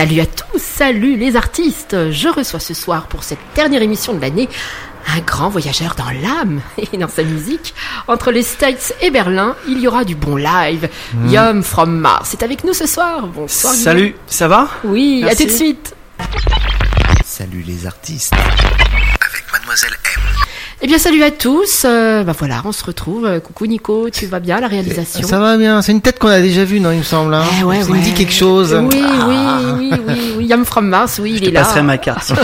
Salut à tous, salut les artistes. Je reçois ce soir pour cette dernière émission de l'année un grand voyageur dans l'âme et dans sa musique. Entre les States et Berlin, il y aura du bon live. Yum from Mars c'est avec nous ce soir. Bonsoir. Guillaume. Salut, ça va? Oui, Merci. à tout de suite. Salut les artistes. Avec Mademoiselle M. Eh bien, salut à tous. Euh, bah voilà, on se retrouve. Euh, Coucou Nico, tu vas bien la réalisation Ça va bien, c'est une tête qu'on a déjà vue, non, il me semble. Hein Eh ouais, ça ouais. me dit quelque chose. Oui, Ah. oui, oui, oui, oui. Yum from Mars, oui, il Je est là. passerai ma carte.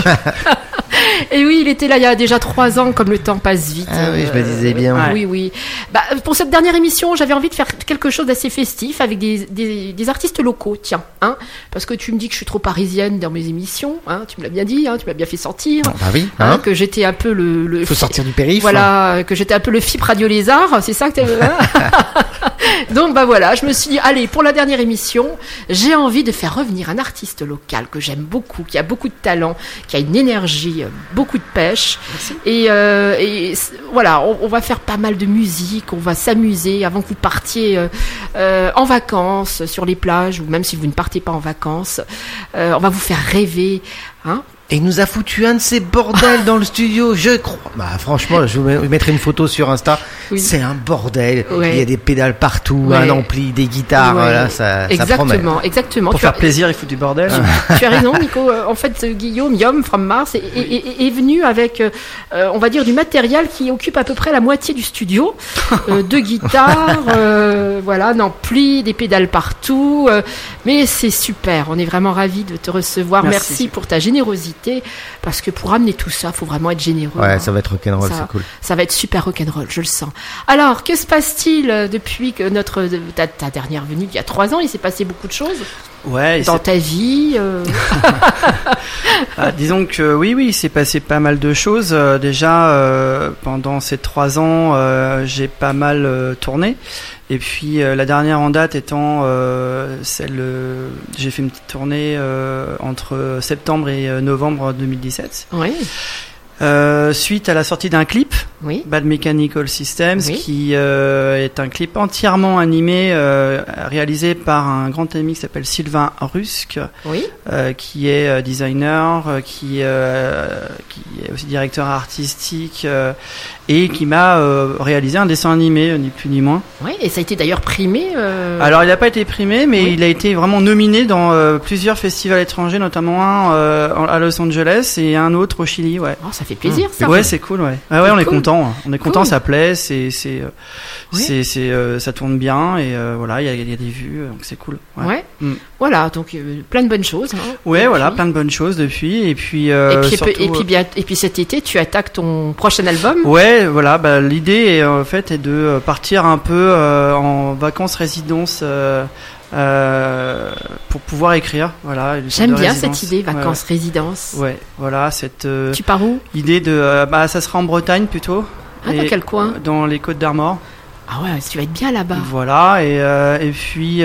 Et oui, il était là il y a déjà trois ans, comme le temps passe vite. Ah oui, je me Euh, disais bien. Ouais. Oui, oui. Bah, pour cette dernière émission, j'avais envie de faire quelque chose d'assez festif avec des, des, des artistes locaux, tiens, hein, parce que tu me dis que je suis trop parisienne dans mes émissions, hein, tu me l'as bien dit, hein, tu m'as bien fait sentir, Bah oui, hein, hein. que j'étais un peu le, le Faut sortir du périph'. voilà, que j'étais un peu le FIP Radio Lézard, c'est ça que t'es... hein Donc bah voilà, je me suis dit, allez, pour la dernière émission, j'ai envie de faire revenir un artiste local que j'aime beaucoup, qui a beaucoup de talent, qui a une énergie, euh, beaucoup de pêche. Et, euh, et voilà, on, on va faire pas mal de musique, on va s'amuser avant que vous partiez euh, euh, en vacances sur les plages, ou même si vous ne partez pas en vacances. Euh, on va vous faire rêver. Hein Et il nous a foutu un de ces bordels dans le studio, je crois. Bah franchement, je vous met- mettrai une photo sur Insta. Oui. C'est un bordel. Ouais. Il y a des pédales partout, Ouais. un ampli, des guitares, Ouais. voilà, ça, ça promet. exactement, exactement. Pour Tu as- faire plaisir, il faut du bordel. tu as raison, Nico. Euh, En fait, Guillaume, Yom from Mars, est, est- est- est venu avec, euh, euh, on va dire, du matériel qui occupe à peu près la moitié du studio. Euh, deux guitares, euh, voilà, un ampli, des pédales partout. euh, mais c'est super. On est vraiment ravis de te recevoir. Merci, Merci. pour ta générosité. Parce que pour amener tout ça, faut vraiment être généreux. Ouais, hein. ça va être rock'n'roll, c'est cool. Ça va être super rock'n'roll, je le sens. Alors, que se passe-t-il euh, depuis que notre ta, ta dernière venue il y a trois ans Il s'est passé beaucoup de choses Ouais, dans ta vie. euh, ah, disons que oui, oui, il s'est passé pas mal de choses. Euh, déjà, euh, pendant ces trois ans, euh, j'ai pas mal euh, tourné. Et puis euh, la dernière en date étant euh, celle, euh, j'ai fait une petite tournée euh, entre septembre et novembre 2017. Oui, Euh, suite à la sortie d'un clip, oui. Bad Mechanical Systems, Oui. qui euh, est un clip entièrement animé, euh, réalisé par un grand ami qui s'appelle Sylvain Rusk, Oui, euh, qui est designer, qui, euh, qui est aussi directeur artistique, euh, et qui m'a euh, réalisé un dessin animé, ni plus ni moins. oui, et ça a été d'ailleurs primé. euh, Alors il n'a pas été primé, mais Oui. il a été vraiment nominé dans euh, plusieurs festivals étrangers, notamment un euh, à Los Angeles et un autre au Chili, ouais. oh, ça fait plaisir, ça. Ouais, c'est cool, ouais. Ah ouais, on est content. hein. On est content, Cool. ça plaît, c'est c'est euh, Oui. c'est euh, ça tourne bien et euh, voilà, il y a, il y a des vues, donc c'est cool. Ouais. Ouais. Mm. Voilà, donc euh, plein de bonnes choses. hein. Ouais, voilà, plein de bonnes choses depuis et puis Et euh, puis, surtout, et puis et puis cet été, tu attaques ton prochain album? euh, Ouais, voilà, bah, l'idée est, en fait est de euh, partir un peu euh, en vacances résidence euh, pour pouvoir écrire, voilà. J'aime bien résidence. cette idée, Ouais, vacances, résidence. Ouais, ouais, voilà, cette euh, Tu pars où? idée de euh, bah ça sera en Bretagne plutôt. Ah, dans quel coin? Dans les Côtes d'Armor. Ah ouais, tu vas être bien là-bas. Voilà, et, et puis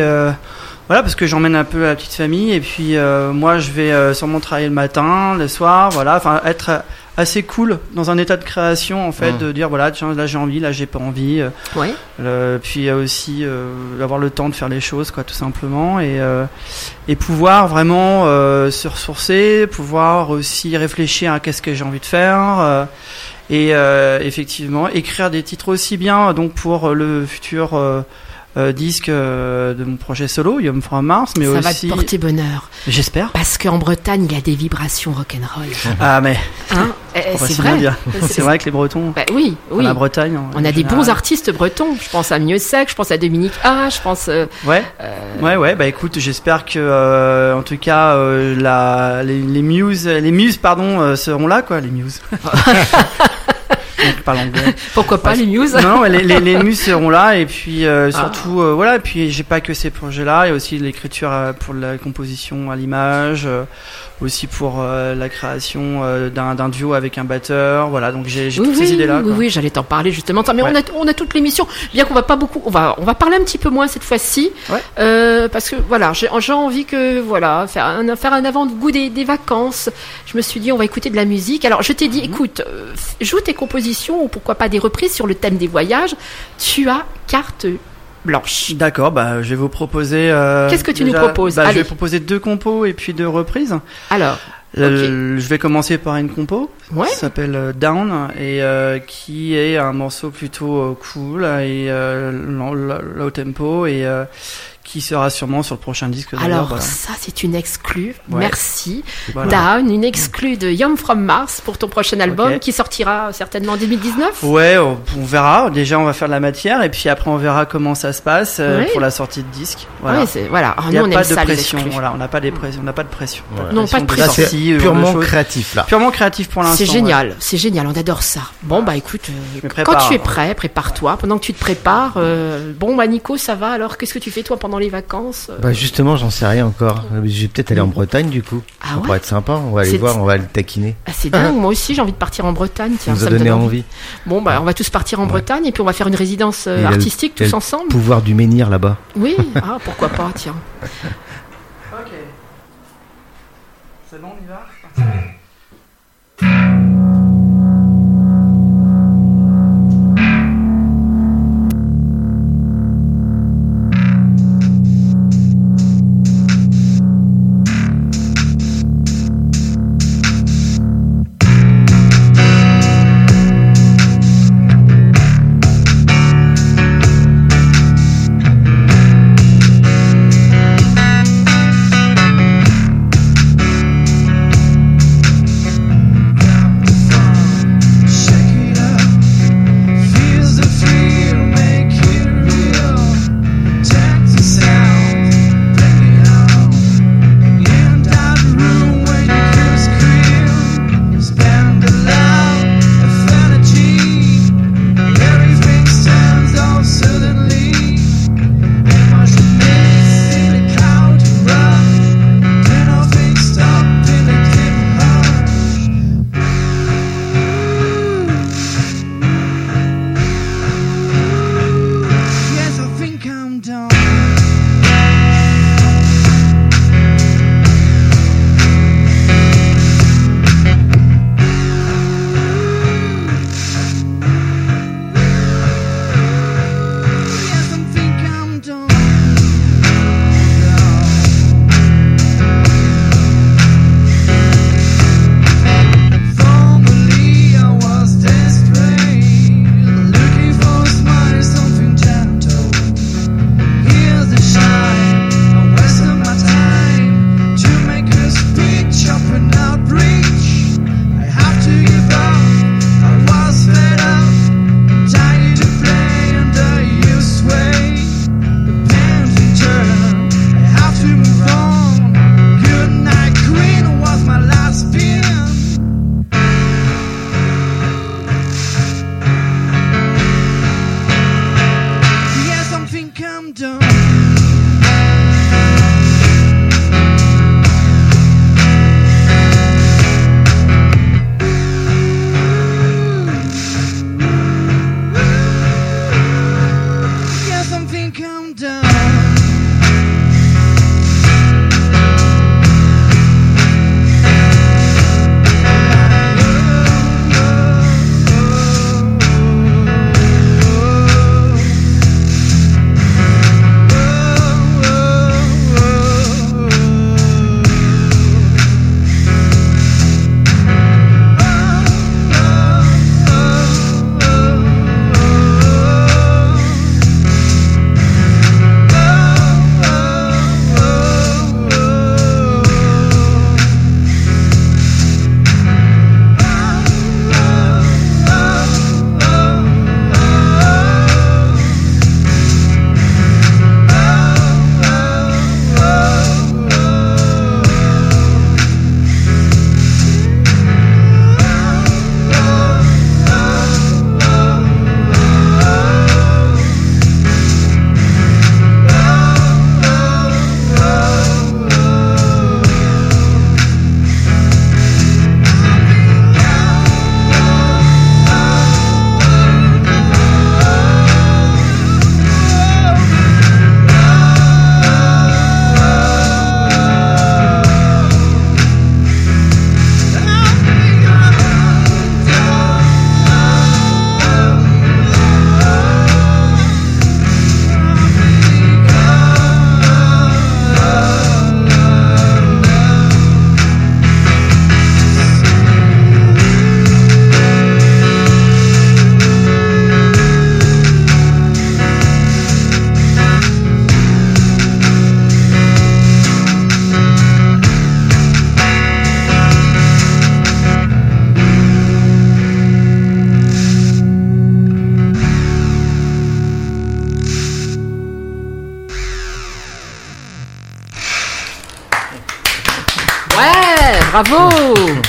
voilà, parce que j'emmène un peu la petite famille, et puis moi je vais sûrement travailler le matin, le soir, voilà, enfin être assez cool dans un état de création en fait, Mm. de dire voilà, tiens, là j'ai envie, là j'ai pas envie, euh, Ouais. euh, puis euh, aussi euh, avoir le temps de faire les choses, quoi, tout simplement, et, euh, et pouvoir vraiment euh, se ressourcer, pouvoir aussi réfléchir à qu'est-ce que j'ai envie de faire. euh, et euh, effectivement, écrire des titres aussi bien donc pour le futur euh, euh, disque euh, de mon projet solo, Yum from Mars, mais ça va aussi. te porter bonheur. J'espère. Parce qu'en Bretagne, il y a des vibrations rock'n'roll. Ah mais Hein c'est si vrai. bien dire. C'est vrai que les Bretons, Bah oui, oui. la Bretagne. On a des général. bons artistes bretons. Je pense à Mieux Sec, je pense à Dominique A, je pense. euh, Ouais. euh, Ouais, ouais, bah écoute, j'espère que, euh, en tout cas, euh, la, les, les muses, les muses, pardon, euh, seront là, quoi, les muses. parle anglais. Pourquoi pas les news non, les, les, seront là et puis euh, surtout euh, voilà. Et puis j'ai pas que ces projets-là, il y a aussi l'écriture euh, pour la composition à l'image, euh, aussi pour la création d'un duo avec un batteur. Voilà, donc j'ai Oui, toutes oui, ces idées-là. oui, oui, j'allais t'en parler justement. Mais Ouais. on a, on a toute l'émission. Bien qu'on va pas beaucoup, on va, on va parler un petit peu moins cette fois-ci, Ouais. Parce que voilà, j'ai envie que voilà faire un, faire un avant-goût des, des vacances. Je me suis dit, on va écouter de la musique. Alors, je t'ai dit, Mhm. écoute, joue tes compositions ou pourquoi pas des reprises sur le thème des voyages. Tu as carte blanche. D'accord, bah je vais vous proposer. euh, Qu'est-ce que tu déjà- nous proposes? bah, Je vais proposer deux compos et puis deux reprises. Alors, Le- Je vais commencer par une compo ouais, qui s'appelle euh, Down et euh, qui est un morceau plutôt euh, cool et euh, low, low tempo et euh, qui sera sûrement sur le prochain disque. d'ailleurs, alors voilà. ça c'est une exclue. Ouais. Merci. Voilà. Down, une exclue de Young from Mars pour ton prochain album qui sortira certainement en 2019. Ouais, on, on verra. Déjà, on va faire de la matière et puis après, on verra comment ça se passe euh, Ouais. pour la sortie de disque. Voilà. Voilà. Ah, Il n'y nous a on pas de ça pression. Voilà, on n'a pas des pressions, on n'a pas de pression. Ouais. Non, pas de pression c'est de purement créatif là. Purement créatif pour l'instant. C'est ouais. génial, c'est génial, on adore ça. Bon bah écoute, euh, quand tu es prêt, prépare-toi. Pendant que tu te prépares, euh, bon bah Nico, ça va alors Qu'est-ce que tu fais toi pendant les vacances Euh, Bah justement, j'en sais rien encore. Je vais peut-être aller en Bretagne du coup. Ah ça ouais pourrait être sympa. On va aller voir, on va le taquiner. ah, C'est dingue, moi aussi j'ai envie de partir en Bretagne. Tiens, ça me donne envie. envie. Bon bah on va tous partir en Ouais. Bretagne et puis on va faire une résidence euh, Et artistique tous le ensemble. Pouvoir du menhir là-bas. Oui, ah pourquoi pas, tiens. Ok. C'est bon, on y va?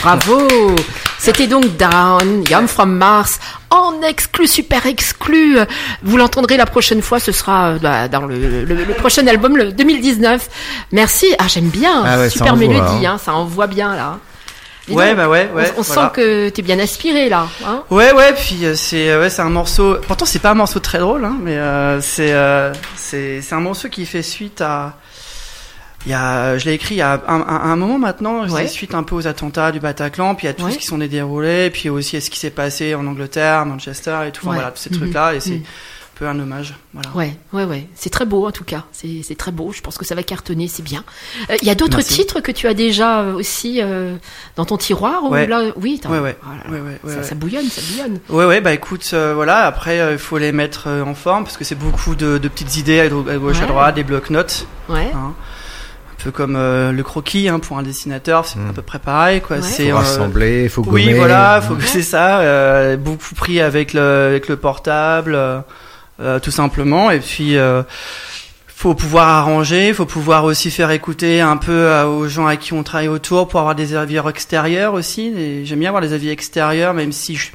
bravo. C'était donc Down, Young from Mars, en exclu, super exclu. Vous l'entendrez la prochaine fois, ce sera euh, bah, dans le, le- le prochain album, le 2019. Merci. Ah, j'aime bien. Ah ouais, super envoie, mélodie, hein. hein, ça envoie bien là. Dis Ouais, donc, bah ouais, on- ouais. On, voilà. sent que t'es bien inspiré là. Hein Ouais, ouais, puis euh, c'est euh, ouais, c'est un morceau. Pourtant, c'est pas un morceau très drôle, hein, mais euh, c'est euh, c'est c'est un morceau qui fait suite à. Il y a, je l'ai écrit il y a un, un, un moment maintenant. Ouais. Suite un peu aux attentats du Bataclan, puis il y a tout Ouais. ce qui s'en est déroulé, puis aussi à ce qui s'est passé en Angleterre, Manchester et tout. Enfin, Ouais. Voilà, tous ces Mhm. trucs-là, et c'est Mhm. un peu un hommage. Voilà. Ouais, ouais, ouais. C'est très beau en tout cas. C'est très beau. Je pense que ça va cartonner, c'est bien. Euh, Il y a d'autres titres que tu as déjà euh, aussi euh, dans ton tiroir ou là, oui, t'as- Ouais, ouais. voilà. Ouais, ouais, ouais, ça, bouillonne, ça bouillonne. Ouais, ouais, bah écoute, euh, voilà, après, euh, il faut les mettre euh, en forme, parce que c'est beaucoup de, de petites idées à, gauche, à droite, des blocs-notes. Ouais. hein. Un peu comme euh, le croquis hein, pour un dessinateur, c'est Mm. à peu près pareil, quoi. Ouais. C'est Faut euh, rassembler, faut gommer. Oui, voilà, faut que Ouais. c'est ça. euh, beaucoup pris avec le, avec le portable, euh, euh, tout simplement. Et puis, euh, faut pouvoir arranger, faut pouvoir aussi faire écouter un peu euh, aux gens à qui on travaille autour pour avoir des avis extérieurs aussi. Et J'aime bien avoir des avis extérieurs, même si je-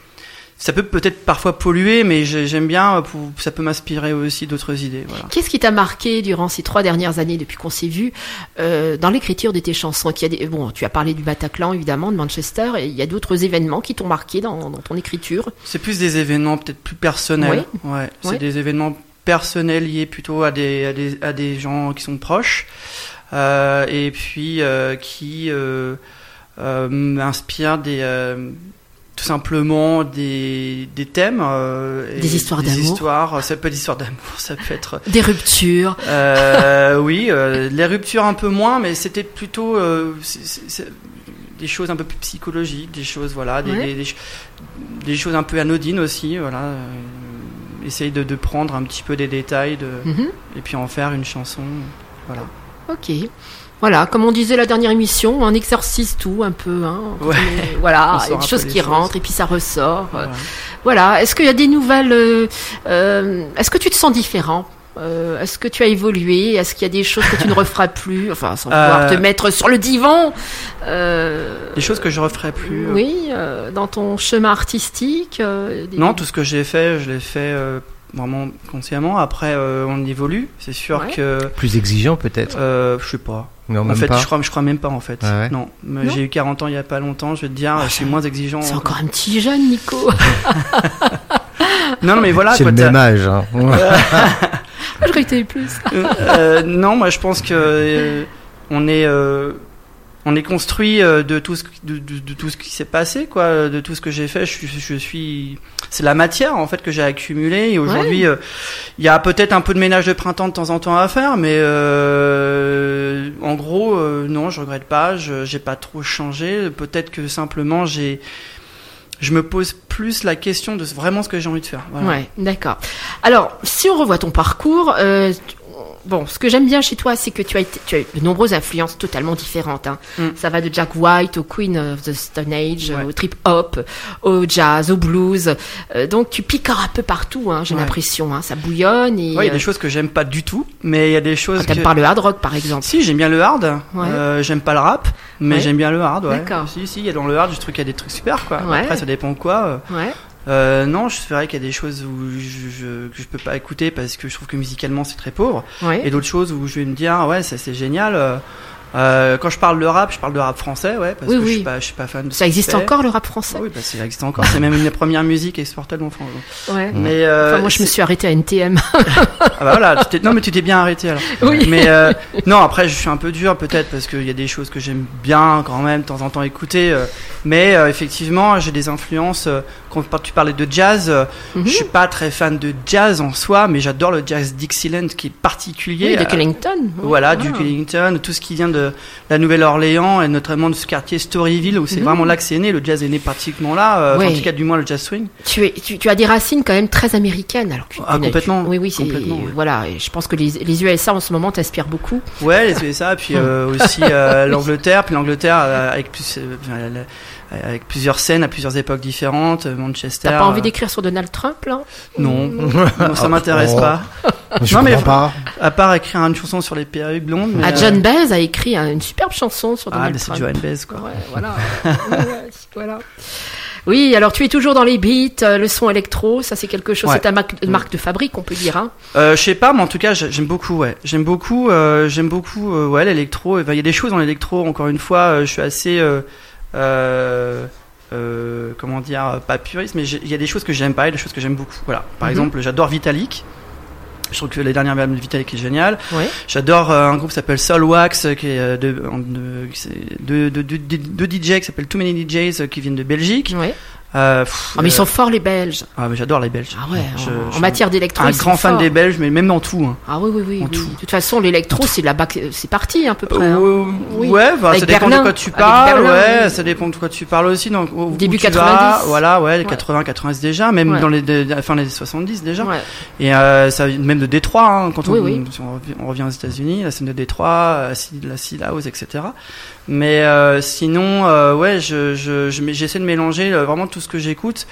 ça peut peut-être parfois polluer, mais j'ai- j'aime bien, euh, pour, ça peut m'inspirer aussi d'autres idées. Voilà. Qu'est-ce qui t'a marqué durant ces trois dernières années depuis qu'on s'est vu euh, dans l'écriture de tes chansons? Qu'il y a des- Bon, tu as parlé du Bataclan évidemment, de Manchester, et il y a d'autres événements qui t'ont marqué dans, dans ton écriture? C'est plus des événements peut-être plus personnels. Ouais, c'est Oui. des événements personnels liés plutôt à des, à des, à des gens qui sont proches. Euh, et puis euh, qui m'inspirent des... euh, tout simplement des, des thèmes. euh, Des histoires d'amour. histoires, ça peut être des histoires d'amour, ça peut être... Des ruptures. Euh, oui, euh, les ruptures un peu moins, mais c'était plutôt euh, des choses un peu plus psychologiques, des choses voilà, des, Ouais. des, des ch- des choses un peu anodines aussi, voilà. euh, essaye de, de prendre un petit peu des détails de, Mhm. et puis en faire une chanson, voilà. Ok. Voilà, comme on disait la dernière émission, on exorcise tout un peu. Hein, Ouais. on voilà, On il y a sort un des peu choses les qui choses. rentrent et puis ça ressort. euh, Voilà. Voilà. Est-ce qu'il y a des nouvelles euh, euh, Est-ce que tu te sens différent Euh, Est-ce que tu as évolué Est-ce qu'il y a des choses que tu ne referas plus Enfin, sans pouvoir Euh, te mettre sur le divan. Euh, Des choses que je referai plus. euh, Oui, euh, dans ton chemin artistique. euh, des- Non, tout ce que j'ai fait, je l'ai fait euh, vraiment consciemment. Après, euh, on évolue. C'est sûr Ouais. que, Plus exigeant peut-être. euh, je sais pas. Non, En fait, pas. je crois, je crois même pas en fait. Ah ouais Non, j'ai eu 40 ans il y a pas longtemps. Je vais te dire, je suis moins exigeant. C'est encore un petit jeune, Nico. Non, non, mais voilà. C'est quoi, le même âge. hein. Je croyais que t'avais plus. Euh, euh, non, moi je pense que euh, on est euh, on est construit euh, de tout ce de, de- de tout ce qui s'est passé quoi, de tout ce que j'ai fait. Je, suis- je suis c'est la matière en fait que j'ai accumulée et aujourd'hui euh, il y a peut-être un peu de ménage de printemps de temps en temps à faire, mais euh, en gros euh, non, je regrette pas. Je j'ai pas trop changé. Peut-être que simplement j'ai je me pose plus la question de vraiment ce que j'ai envie de faire. Voilà. Ouais, d'accord. Alors, si on revoit ton parcours, euh, bon, ce que j'aime bien chez toi, c'est que tu as, été, tu as eu de nombreuses influences totalement différentes. hein. Mm. Ça va de Jack White au Queen of the Stone Age, Ouais. au trip hop, au jazz, au blues. Euh, donc, tu piques un peu partout, hein, j'ai Ouais. l'impression. Hein, ça bouillonne et Ouais, il y a euh, des choses que j'aime pas du tout, mais il y a des choses t'aimes que pas le hard rock, par exemple? Si, j'aime bien le hard. Euh, j'aime pas le rap, mais j'aime bien le hard. D'accord. Si, si, il y a dans le hard, je trouve qu'il y a des trucs super, quoi. Après, ça dépend quoi. Ouais. Euh, non, je verrais qu'il y a des choses où je, je, que je peux pas écouter parce que je trouve que musicalement c'est très pauvre. Et d'autres choses où je vais me dire, ah ouais, ça c'est génial. Euh, quand je parle de rap, je parle de rap français, ouais, parce Oui, que je oui. suis pas, je suis pas fan de Ça existe encore le rap français Oui, bah, ça existe encore. c'est même une des premières musiques exportables en France. Ouais. Mais euh, Enfin, moi, je me suis arrêtée à NTM. Ah bah voilà, tu non mais tu t'es bien arrêté alors. Oui. Mais euh, non, après je suis un peu dur peut-être parce qu'il y a des choses que j'aime bien quand même de temps en temps écouter. mais effectivement, j'ai des influences. quand tu parlais de jazz, euh, Mhm. je suis pas très fan de jazz en soi, mais j'adore le jazz Dixieland qui est particulier. Oui, de Kellington. Voilà, Ah. du Ellington, tout ce qui vient de la Nouvelle-Orléans et notamment de ce quartier Storyville où c'est Mhm. vraiment là que c'est né. Le jazz est né pratiquement là, euh, en tout cas du moins le jazz swing. Tu, es, tu, tu as des racines quand même très américaines. Alors que Ah, tu- complètement, Oui, oui, c'est complètement, ouais. voilà. Et je pense que les, les USA en ce moment t'inspirent beaucoup. Ouais, les USA, puis euh, aussi euh, l'Angleterre, puis l'Angleterre avec plus, euh, la- avec plusieurs scènes à plusieurs époques différentes, euh, Manchester. T'as pas envie euh, d'écrire sur Donald Trump là Non, non, ça m'intéresse Oh. pas. Je Non, mais- pas. À part écrire une chanson sur les perruques blondes. mais, Ah, euh, John Baez a écrit écrit un- une superbe chanson sur Ah, Donald mais c'est Trump. Johan Baez, quoi. Ouais, voilà. Ouais, voilà. Oui, alors tu es toujours dans les beats, le son électro, ça c'est quelque chose, Ouais. c'est ta marque, marque de fabrique, on peut dire. Hein. Euh, je sais pas, mais en tout cas, j'ai- j'aime beaucoup, ouais. J'aime beaucoup, euh, j'aime beaucoup, euh, ouais, l'électro. Il y a des choses dans l'électro, encore une fois, euh, je suis assez, euh, euh, comment dire, pas puriste, mais il y a des choses que j'aime pas et des choses que j'aime beaucoup. Voilà. Par Mhm. exemple, j'adore Vitalik. Je trouve que les dernières albums de Vitalik est génial. J'adore euh, un groupe qui s'appelle Soulwax, euh, qui est euh, de, de, de, DJ qui s'appelle Too Many DJs qui viennent de Belgique. Euh, pff, Ah, mais ils euh, sont forts les Belges. ah, mais j'adore les Belges. Ah ouais, Je- en, je en matière d'électro, un grand fan forts. des Belges, mais même dans tout. hein. Ah oui, oui, oui. En oui. tout. De toute façon, l'électro, c'est là-bas c'est parti à peu près. hein. Euh, Oui. Ouais, bah, ça dépend Berlin. de quoi tu parles. Berlin, ouais, oui. ça dépend de quoi tu parles aussi. Donc, où- où Début tu vas, 90. voilà, ouais, les Ouais. 80, 90 déjà, même Ouais. dans les de- fin des 70 déjà. Ouais. Et euh, ça même de Détroit, hein, quand on, revient, on revient aux États-Unis, la scène de Détroit, euh, la Sea House, etc. Mais euh, sinon, euh, ouais, je, je, je j'essaie de mélanger euh, vraiment tout ce que j'écoute.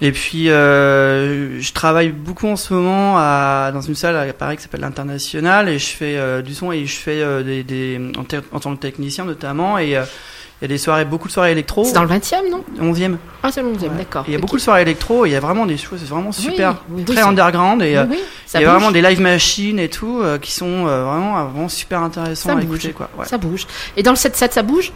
Et puis, euh, je travaille beaucoup en ce moment à, dans une salle à Paris qui s'appelle l'International et je fais euh, du son et je fais des, des en, en tant que technicien notamment et il y a des soirées, beaucoup de soirées électro. C'est dans le 20e, non? 11e. Ah, c'est le 11e, Ouais. d'accord. Il y a beaucoup de soirées électro il y a vraiment des choses vraiment Oui, super, oui, oui, très underground et euh, Oui, ça il y a vraiment des live machines et tout euh, qui sont euh, vraiment, euh, vraiment super intéressants Ça à bouge. écouter quoi. Ouais. Ça bouge. Et dans le 7-7, ça bouge?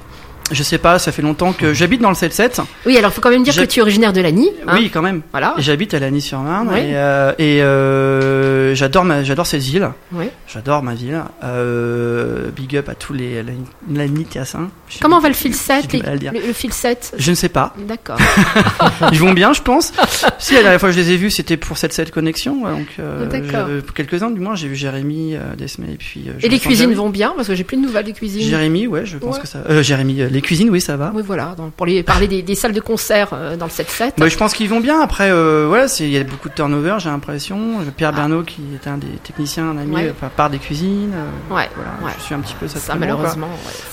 Je sais pas, ça fait longtemps que j'habite dans le 7-7. Oui, alors il faut quand même dire que tu es originaire de Lagny. hein. Oui, quand même. Voilà. J'habite à Lagny-sur-Marne Oui. et, euh, et euh, j'adore j'adore cette ville. Oui. J'adore ma ville. Euh, big up à tous les Lagny-Tiassins. Comment va le fil j'ai 7 du mal à le fil 7 Je ne sais pas. D'accord. Ils vont bien, je pense. si la dernière fois que je les ai vus, c'était pour cette cette connexion. ouais, Donc pour quelques-uns du moins, j'ai vu Jérémy, Desmé et puis. Et les cuisines vont bien parce que j'ai plus de nouvelles des cuisines? Jérémy, ouais, je pense Ouais. que ça. Jérémy, les cuisines, oui, ça va. Oui, voilà. donc, pour les, parler des, des salles de concert euh, dans le 7-7. Bah, je pense qu'ils vont bien. Après, euh, c'est- il y a beaucoup de turnover, j'ai l'impression. Pierre Ah. Bernot, qui est un des techniciens, un ami, Ouais. enfin, part des cuisines. euh, ouais. voilà, ouais. je suis un petit peu ça. Ça, malheureusement.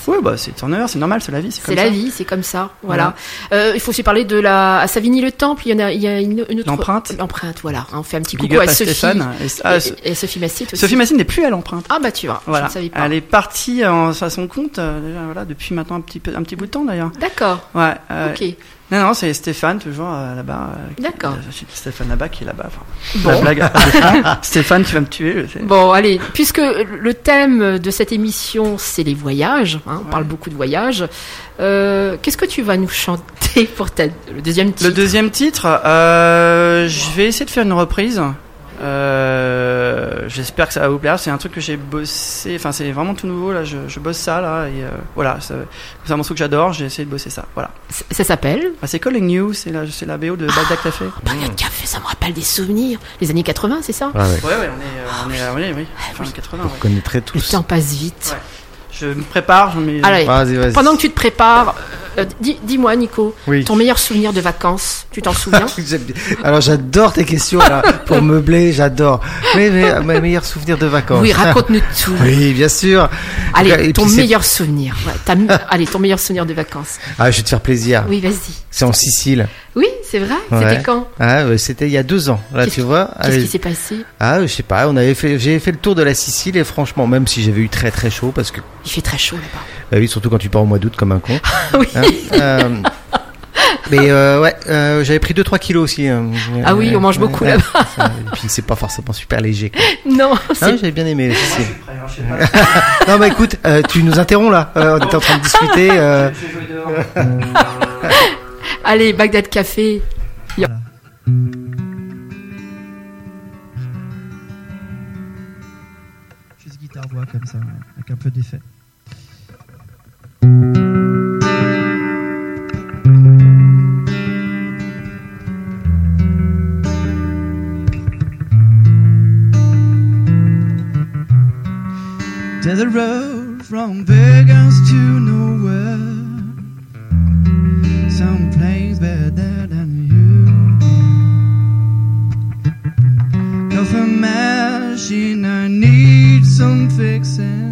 Ouais, bah, c'est turnover, c'est normal, c'est la vie. C'est la ça. vie, c'est comme ça. Voilà. Euh, il faut aussi parler de la à Savigny-le-Temple. Il y en a, il y a une, une autre L'empreinte. L'empreinte, voilà. On fait un petit Big coucou à à Sophie Stéphane. Et, ah, et, et Sophie Massite aussi. Sophie Massine n'est plus à l'empreinte. Ah bah tu vois. Voilà. Je ne savais pas. Elle est partie en, à son compte, déjà, voilà, depuis maintenant un petit, peu- un petit bout de temps d'ailleurs. D'accord. Ouais. euh, Ok. Non, non, c'est Stéphane, toujours euh, là-bas. euh, D'accord. euh, c'est Stéphane là-bas qui est là-bas. Enfin, Bon. La blague. Stéphane, tu vas me tuer. Bon, allez, puisque le thème de cette émission, c'est les voyages, hein, on Ouais. parle beaucoup de voyages, euh, qu'est-ce que tu vas nous chanter pour ta, le deuxième titre? Le deuxième titre, je vais essayer de faire une reprise. Euh, J'espère que ça va vous plaire. C'est un truc que j'ai bossé. Enfin, c'est vraiment tout nouveau là. Je, je bosse ça là et euh, voilà. ça- C'est un morceau que j'adore. J'ai essayé de bosser ça. Voilà. Ça- Ça s'appelle Ah, c'est Calling You. C'est la, c'est la BO de Bagdad Café. Bagdad Café, ça me rappelle des souvenirs. Les années 80, c'est ça Ah ouais. Ouais, ouais, on est, euh, on est, oui, oui. Fin 80. On ouais. connaîtrait Le tous. temps passe vite. Ouais. Je me prépare. Je mets. Allez, Vas-y, vas-y. pendant que tu te prépares, euh, dis- dis-moi Nico, Oui. ton meilleur souvenir de vacances, tu t'en souviens. Alors j'adore tes questions là pour meubler, j'adore. Mais, mais mes meilleurs souvenirs de vacances. Oui, raconte-nous tout. Oui, bien sûr. Allez, Et ton puis meilleur souvenir. Ouais, allez, ton meilleur souvenir de vacances. Ah, je vais te faire plaisir. Oui, vas-y. C'est en Sicile. Oui, c'est vrai. Ouais. C'était quand? Ah, c'était il y a deux ans. Là, tu vois. Qu'est-ce qui s'est passé? Ah, je sais pas. On avait fait, j'ai fait le tour de la Sicile et franchement, même si j'avais eu très très chaud, parce que Il fait très chaud là-bas. Bah oui, surtout quand tu pars au mois d'août comme un con. oui. Hein, euh, mais euh, ouais, euh, j'avais pris 2-3 kilos aussi. Ah oui, on mange beaucoup Ouais, là-bas. Et puis c'est pas forcément super léger. quoi. Non, Ah, c'est j'avais bien aimé sais pas. Non, bah écoute, euh, tu nous interromps là. Euh, on était en train de discuter. euh, Je vais jouer dehors. Allez, Bagdad Café. Juste guitare-voix comme ça, avec un peu d'effet. There's the road from Vegas to nowhere. Some place better than you. Coffee machine, I need some fixing.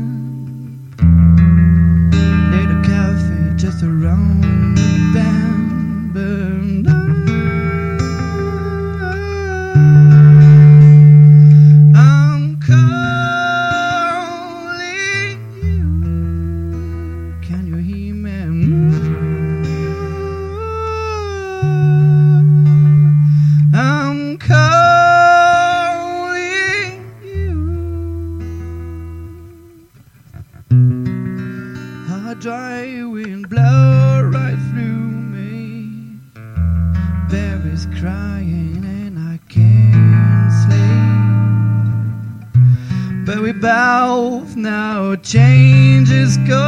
Change is coming,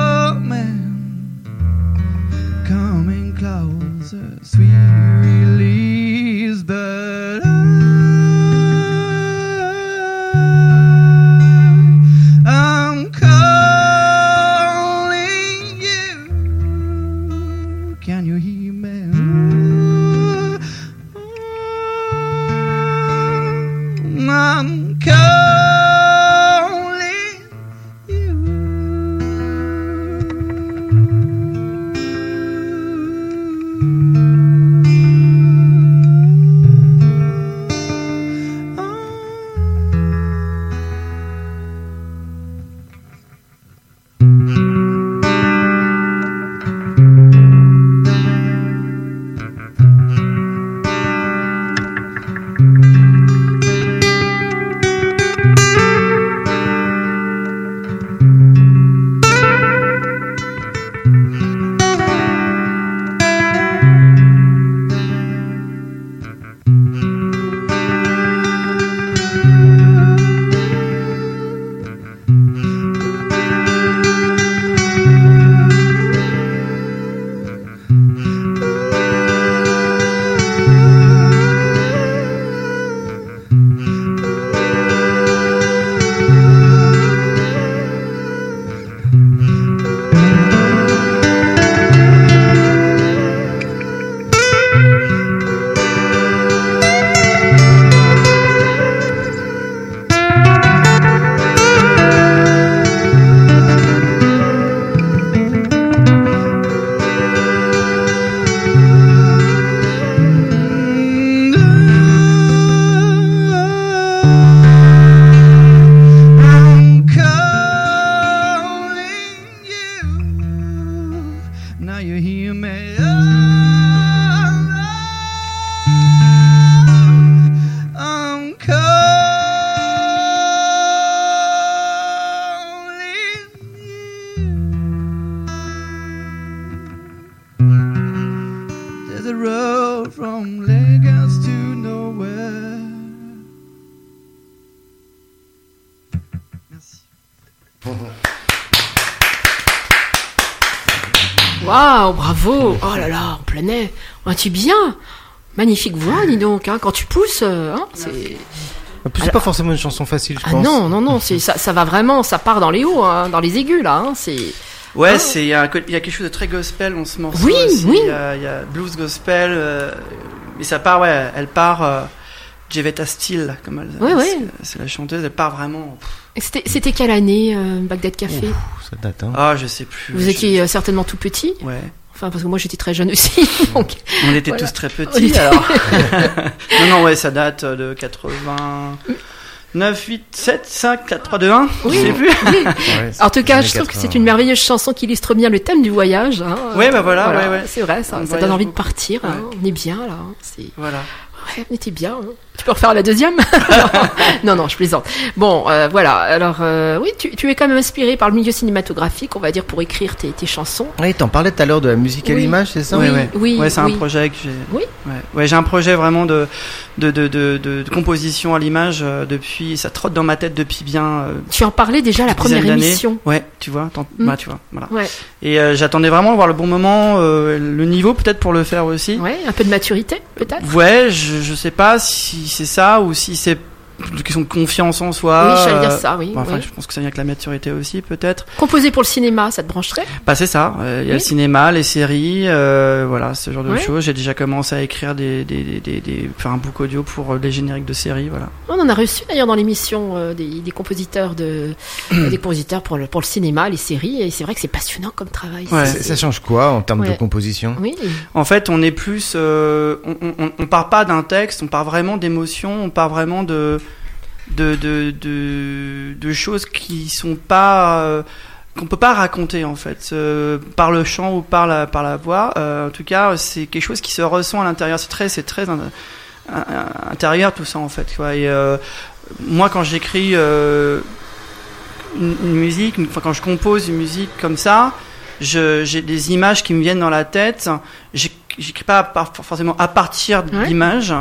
tu bien? Magnifique voix, dis donc. Hein. Quand tu pousses, euh, hein, c'est. En plus, c'est pas forcément une chanson facile, je Ah pense. non, non, non, c'est ça, ça va vraiment, ça part dans les hauts, hein, dans les aigus là. Hein, c'est. Ouais, Ah. c'est il y, a un co- il y a quelque chose de très gospel dans ce morceau. Oui, aussi. oui. Il y a, il y a blues gospel, euh, mais ça part, ouais, elle part. Euh, Jevetta Steele, comme elle, Oui, oui. c'est- la chanteuse, elle part vraiment. C'était, c'était quelle année, euh, Bagdad Café? Ça date, hein. Ah, je sais plus. Vous je- étiez euh, certainement tout petit. Ouais, Enfin, parce que moi j'étais très jeune aussi. donc, on était Voilà. tous très petits était- alors. non, non, ouais, ça date de 89, 8, 7, 5, 4, 3, 2, 1. Oui. Je sais plus. oui. Ouais, En tout cas, je trouve que 80. c'est une merveilleuse chanson qui illustre bien le thème du voyage. Hein. Ouais, bah voilà, ouais, ouais. C'est vrai, ça, On ça donne envie de partir. hein. On est bien là. hein. C'est... Voilà. Ouais, on était bien. hein. Tu peux refaire la deuxième Non, non, je plaisante. Bon, euh, voilà. Alors, euh, oui, tu, tu es quand même inspiré par le milieu cinématographique, on va dire, pour écrire tes, tes chansons. Oui, t'en parlais tout à l'heure de la musique à Oui. l'image, c'est ça oui, ouais. oui, ouais, c'est oui. un projet que j'ai. Oui. Ouais, ouais j'ai un projet vraiment de de, de, de, de- de composition à l'image euh, depuis. Ça trotte dans ma tête depuis bien. euh, Tu en parlais déjà à la première émission. Ouais, tu vois, Mm. bah, tu vois, voilà. Ouais, Et euh, j'attendais vraiment de voir le bon moment, euh, le niveau peut-être pour le faire aussi. ouais, un peu de maturité, peut-être. Ouais, je, je sais pas si c'est ça ou si c'est question de confiance en soi. oui, j'allais dire euh, ça, oui. Enfin, oui. je pense que ça vient avec la maturité aussi, peut-être. Composé pour le cinéma, ça te brancherait? Bah c'est ça. euh, Il y a Oui. le cinéma, les séries, euh, voilà, ce genre de choses. J'ai déjà commencé à écrire des, des, des, des, des- faire un book audio pour euh, les génériques de séries, voilà. On en a reçu d'ailleurs dans l'émission euh, des, des compositeurs de euh, des compositeurs pour le pour le cinéma, les séries, et c'est vrai que c'est passionnant comme travail. Ouais. Ça ça change quoi en termes de composition? Oui, En fait, on est plus, euh, on, on, on part pas d'un texte, on part vraiment d'émotions, on part vraiment de de, de, de, de choses qui sont pas euh, qu'on peut pas raconter en fait euh, par le chant ou par la par la voix. Euh, en tout cas, c'est quelque chose qui se ressent à l'intérieur. C'est très c'est très in- in- intérieur tout ça en fait. Quoi. Et euh, moi, quand j'écris une, une musique, une- quand je compose une musique comme ça, j'ai des images qui me viennent dans la tête. J'écris pas forcément à partir d'images.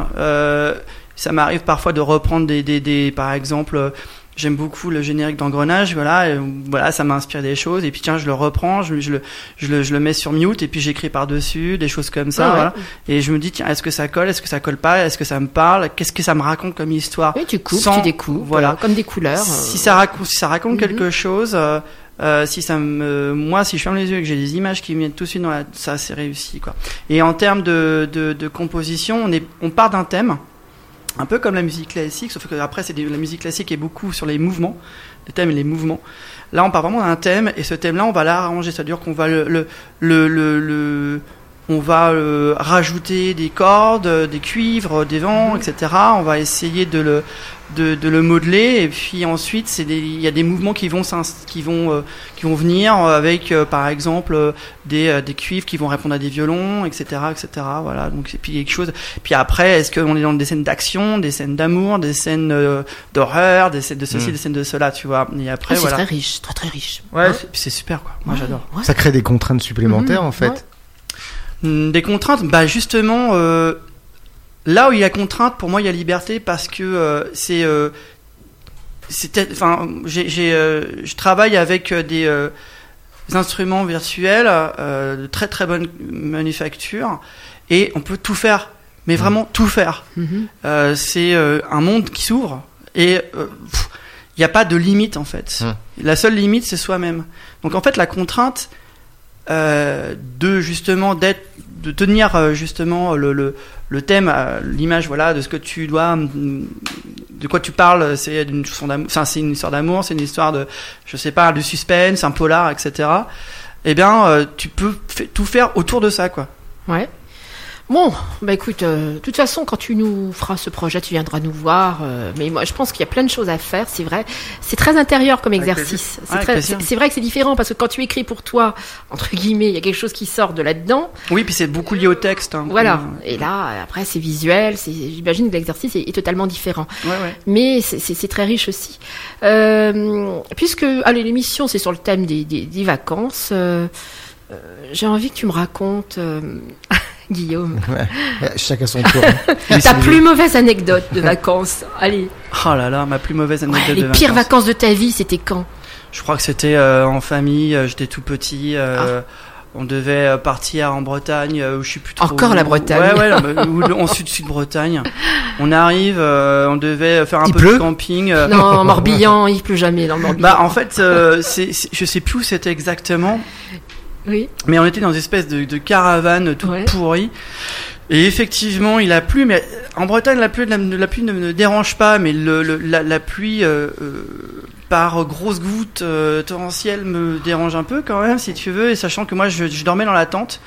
Ça m'arrive parfois de reprendre des, des, des par exemple, euh, j'aime beaucoup le générique d'engrenage. Voilà, et, voilà, ça m'inspire des choses. Et puis tiens, je le reprends, je, je le, je le, je le mets sur mute et puis j'écris par dessus des choses comme ça. Ah ouais. voilà. Et je me dis tiens, est-ce que ça colle, est-ce que ça colle pas, est-ce que ça me parle, qu'est-ce que ça me raconte comme histoire. Oui, tu coupes, Sans- tu découpes, voilà. voilà, comme des couleurs. Si euh, ça raconte, si ça raconte Mhm. quelque chose, euh, euh, si ça me, moi, si je ferme les yeux et que j'ai des images qui me viennent tout de suite dans la, ça c'est réussi quoi. Et en termes de, de, de composition, on est, on part d'un thème, un peu comme la musique classique, sauf que après c'est la musique classique est beaucoup sur les mouvements, les thèmes et les mouvements. Là, on part vraiment d'un thème et ce thème-là, on va l'arranger, c'est-à-dire qu'on va le, le, le, le- on va euh, rajouter des cordes, euh, des cuivres, des vents, etc. On va essayer de le, de, de le modeler et puis ensuite c'est des- il y a des mouvements qui vont s'ins- qui vont euh, qui vont venir euh, avec euh, par exemple euh, des, euh, des cuivres qui vont répondre à des violons etc etc voilà donc et puis quelque chose puis après est-ce qu'on est dans des scènes d'action des scènes d'amour des scènes euh, d'horreur des scènes de ceci Mm. des scènes de cela tu vois et ah, après c'est voilà très riche, très très riche. ouais Hein c'est- c'est super quoi moi Ouais, j'adore ouais. Ça crée des contraintes supplémentaires Mhm, en fait. ouais. Hmm, Des contraintes, bah justement, euh, là où il y a contrainte, pour moi il y a liberté parce que euh, c'est, euh, c'était, enfin, j'ai, euh, je travaille avec des, euh, des instruments virtuels euh, de très très bonne manufacture et on peut tout faire, mais vraiment tout faire. Mhm. Euh, c'est euh, un monde qui s'ouvre et euh, il n'y a pas de limite en fait. Hum. La seule limite c'est soi-même. Donc en fait la contrainte euh, de justement d'être de tenir euh, justement le, le, le thème, euh, l'image voilà de ce que tu dois, de quoi tu parles, c'est une chanson d'amour, enfin, histoire d'amour, c'est une histoire de, je sais pas, de suspense, un polar, etc. Eh bien, tu peux tout faire autour de ça, quoi. Ouais. Bon, bah écoute, euh, de toute façon, quand tu nous feras ce projet, tu viendras nous voir. euh, mais moi, je pense qu'il y a plein de choses à faire. C'est vrai, c'est très intérieur comme exercice. C'est Avec très- plaisir. c'est c'est vrai que c'est différent parce que quand tu écris pour toi, entre guillemets, il y a quelque chose qui sort de là-dedans. Oui, puis c'est beaucoup lié au texte. hein. Voilà. Et là, après, c'est visuel. c'est- J'imagine que l'exercice est, est totalement différent. Ouais, ouais. Mais c'est- très riche aussi. Euh, puisque, allez, l'émission, c'est sur le thème des, des, des vacances. euh, euh, J'ai envie que tu me racontes, euh, Guillaume, Ouais, Chacun son tour. hein. ta plus mauvaise anecdote de vacances. Allez, Oh là là, ma plus mauvaise anecdote Ouais, les de pires vacances. vacances de ta vie, c'était quand? Je crois que c'était euh, en famille, euh, j'étais tout petit. euh, Ah. On devait partir en Bretagne, où je suis plus trop. Encore la Bretagne. Ouais, ouais, en sud sud Bretagne. On arrive, euh, on devait faire un Il peu pleut? de camping. Non, en Morbihan, il pleut jamais dans le Morbihan. Bah en fait, euh, c'est- je sais plus où c'était exactement, oui. mais on était dans une espèce de, de caravane toute Ouais. pourrie. Et effectivement, il a plu, mais en Bretagne, la pluie, la, la pluie ne me dérange pas, mais le, le- la, la pluie euh, euh, par grosses gouttes euh, torrentielles me dérange un peu quand même, si tu veux, et sachant que moi, je, je dormais dans la tente.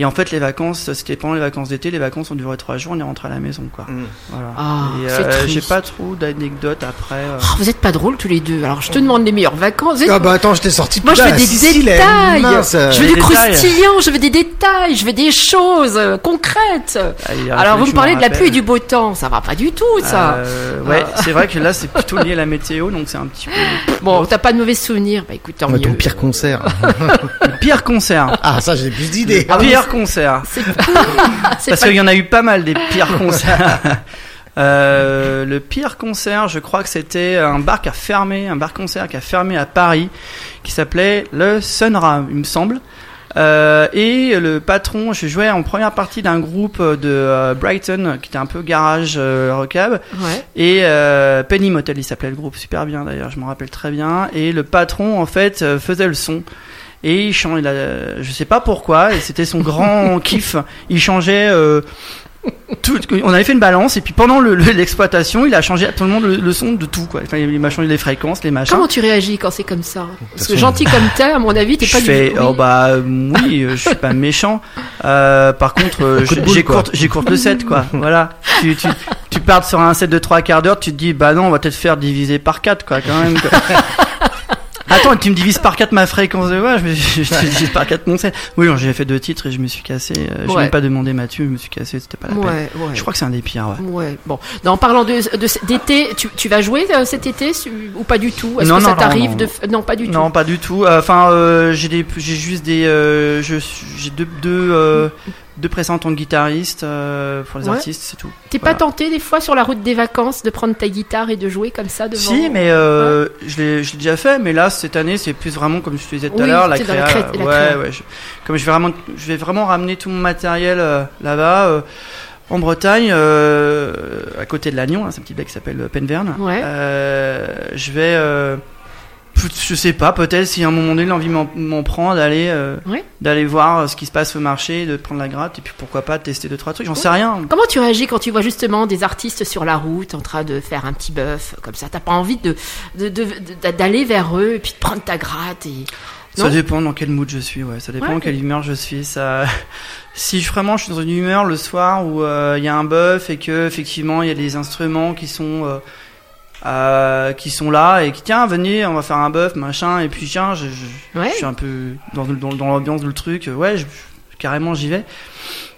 Et en fait, les vacances, c'était pendant les vacances d'été. Les vacances ont duré trois jours. On est rentré à la maison, quoi. Mm. Voilà. Ah, euh, j'ai pas trop d'anecdotes après. euh. Oh, vous êtes pas drôles tous les deux. Alors je te demande les meilleures vacances. Êtes- Ah bah attends, je t'ai sorti Moi, je veux des Sicile, détails. mince. Je veux Des du détails. croustillant, je veux des détails, je veux des choses euh, concrètes. Allez, il a Alors, vous me parlez de la pluie et du beau temps, ça va pas du tout, ça. Euh, ouais, Ah. c'est vrai que là, c'est plutôt lié à la météo, donc c'est un petit peu. Bon, t'as pas de mauvais souvenirs, bah écoute, tant Ouais, mieux. ton pire concert. Le pire concert. ah, ça, j'ai plus d'idées. Ah pire concert. C'est pas... c'est Parce qu'il y en a eu pas mal des pires concerts. Euh, le pire concert, je crois que c'était un bar qui a fermé, un bar concert qui a fermé à Paris, qui s'appelait le Sunra, il me semble. Euh, et le patron, je jouais en première partie d'un groupe de euh, Brighton, qui était un peu garage euh. Ouais. Et Penny Motel, il s'appelait le groupe, super bien d'ailleurs, je m'en rappelle très bien. Et le patron, en fait, faisait le son. Et il changeait, il a- je sais pas pourquoi, et c'était son grand kiff. Il changeait. euh, tout, on avait fait une balance, et puis pendant le- le- l'exploitation, il a changé à tout le monde le, le son de tout, quoi. Enfin, il m'a changé les fréquences, les machins. Comment tu réagis quand c'est comme ça? Parce que gentil comme t'es, à mon avis, t'es je pas fais, du oh bah euh, oui, euh, je suis pas méchant. Euh, par contre, euh, je- j'écourte, j'écourte le set, quoi. Voilà. Tu, tu, tu pars sur un set de trois quarts d'heure, tu te dis, bah non, on va peut-être faire diviser par quatre, quoi, quand même. quoi. Attends, tu me divises par 4 ma fréquence de voix, je, me, je, je te divise par 4 mon set. Oui, non, j'ai fait deux titres et je me suis cassé. euh, Je Ouais. n'ai pas demandé Mathieu, je me suis cassé, c'était pas la peine. Ouais, ouais. Je crois que c'est un des pires, ouais. Ouais, bon. Non, en parlant de, de- d'été, tu, tu vas jouer euh, cet été ou pas du tout? Est-ce Non, que ça non, non, t'arrive non. de non pas du Non, tout. pas du tout. Enfin, euh, j'ai des, j'ai juste des, euh, je, suis- j'ai deux, deux, euh, deux pressants en tant que guitariste euh, pour les Ouais. artistes, c'est tout. T'es pas tenté des fois sur la route des vacances de prendre ta guitare et de jouer comme ça devant Si, mais euh, je l'ai, je l'ai déjà fait. Mais là, cette année, c'est plus vraiment comme je te disais tout à l'heure, la créa. la cré- la ouais, créa. ouais. je- comme je vais vraiment, je vais vraiment ramener tout mon matériel euh, là-bas. en Bretagne, à côté de Lannion, hein, c'est un petit bec qui s'appelle Penverne. Ouais. Je vais, je sais pas, peut-être si à un moment donné l'envie m'en, prend d'aller, euh, d'aller voir ce qui se passe au marché, de prendre la gratte et puis pourquoi pas tester deux trois trucs. J'en sais rien. Comment tu réagis quand tu vois justement des artistes sur la route en train de faire un petit bœuf comme ça? T'as pas envie de, d'aller vers eux et puis de prendre ta gratte et Ça dépend dans quel mood je suis, ouais. Ça dépend Ouais. dans quelle humeur je suis. Ça, si je, vraiment je suis dans une humeur le soir où euh, il y a un buff et que effectivement il y a des instruments qui sont euh, euh, qui sont là et qui tiens venez on va faire un buff machin et puis tiens je, je, Ouais. je suis un peu dans, dans, dans l'ambiance du truc euh, ouais je- carrément j'y vais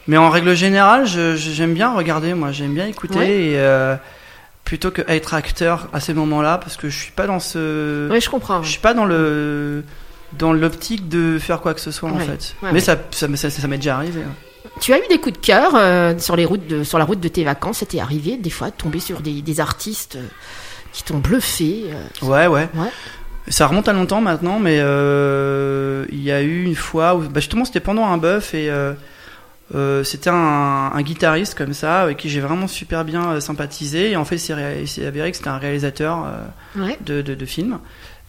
mais en règle générale j'aime bien regarder moi j'aime bien écouter Ouais. et euh, plutôt que être acteur à ces moments là parce que je suis pas dans ce Ouais, je comprends. je suis pas dans le dans l'optique de faire quoi que ce soit en fait. Mais ça ça, m'est- ça, ça m'est déjà arrivé. Tu as eu des coups de cœur euh, sur les routes de sur la route de tes vacances? C'était arrivé des fois de tomber sur des, des artistes euh, qui t'ont bluffé euh, Ouais ouais. Ouais. Ça remonte à longtemps maintenant, mais euh, il y a eu une fois où bah justement c'était pendant un buff et euh, euh, c'était un, un guitariste comme ça avec qui j'ai vraiment super bien sympathisé et en fait c'est avéré que c'était un réalisateur Ouais. de, de, de films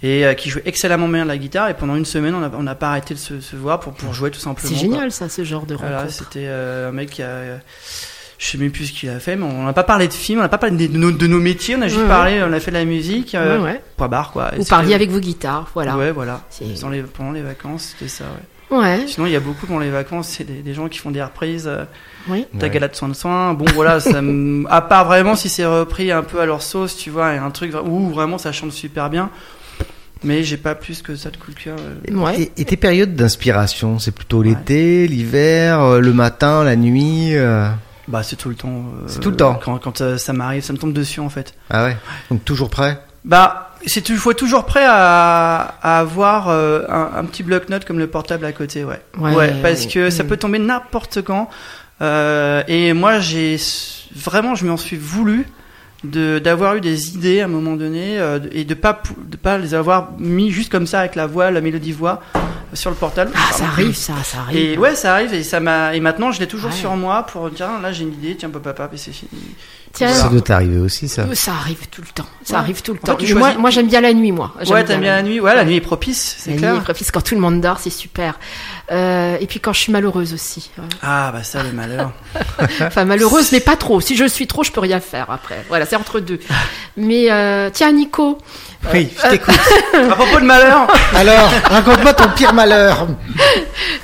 et qui jouait excellemment bien de la guitare et pendant une semaine on n'a pas arrêté de se, se voir pour, pour jouer tout simplement. C'est quoi. génial ça, ce genre de Voilà, rencontre. c'était euh, un mec qui a. je sais même plus ce qu'il a fait, mais on n'a pas parlé de films, on n'a pas parlé de nos, de nos métiers, on a juste Ouais, parlé, on a fait de la musique, euh, Ouais, point barre quoi. Vous parliez avec vos guitares, voilà. Ouais, voilà. C'est- Dans les, pendant les vacances, c'était ça, ouais. Ouais. Sinon, il y a beaucoup pendant les vacances, c'est des, des gens qui font des reprises, euh, Oui. ta Ouais. galade soin de soin. Bon, voilà, ça à part vraiment si c'est repris un peu à leur sauce, tu vois, et un truc où vraiment ça chante super bien. Mais j'ai pas plus que ça de coup de cœur. euh. Ouais. Et, et tes périodes d'inspiration, c'est plutôt l'été, l'hiver, euh, le matin, la nuit euh, Bah, c'est tout le temps. euh, C'est tout le temps. Quand, quand euh, ça m'arrive, ça me tombe dessus en fait. Ah ouais? Donc toujours prêt? Bah, c'est il faut être toujours prêt à, à avoir euh, un, un petit bloc-notes comme le portable à côté, ouais. Ouais, parce ouais, que ça ouais. peut tomber n'importe quand. Euh, et moi, j'ai vraiment, je m'en suis voulu de d'avoir eu des idées à un moment donné euh, et de pas de pas les avoir mis juste comme ça avec la voix, la mélodie voix euh, sur le portable. Ah, ça arrive, ça, ça arrive. Et ouais, ça arrive et ça m'a et maintenant je l'ai toujours Ouais. sur moi pour dire là j'ai une idée, tiens papa papa et c'est fini. Tiens, Ça doit t'arriver aussi, ça. euh, ça arrive tout le temps. Ça Ouais. arrive tout le En temps. fait, moi, j'aime bien la nuit, moi. J'aime Ouais, t'aimes bien la nuit. Ouais, la nuit est propice, c'est La clair. nuit est propice quand tout le monde dort, c'est super. Euh, et puis quand je suis malheureuse aussi. Ah bah ça le malheur. Enfin malheureuse, mais pas trop. Si je suis trop, je peux rien faire après. Voilà, c'est entre deux. Mais euh, tiens, Nico. Oui, je t'écoute. à propos de malheur, Alors, raconte-moi ton pire malheur.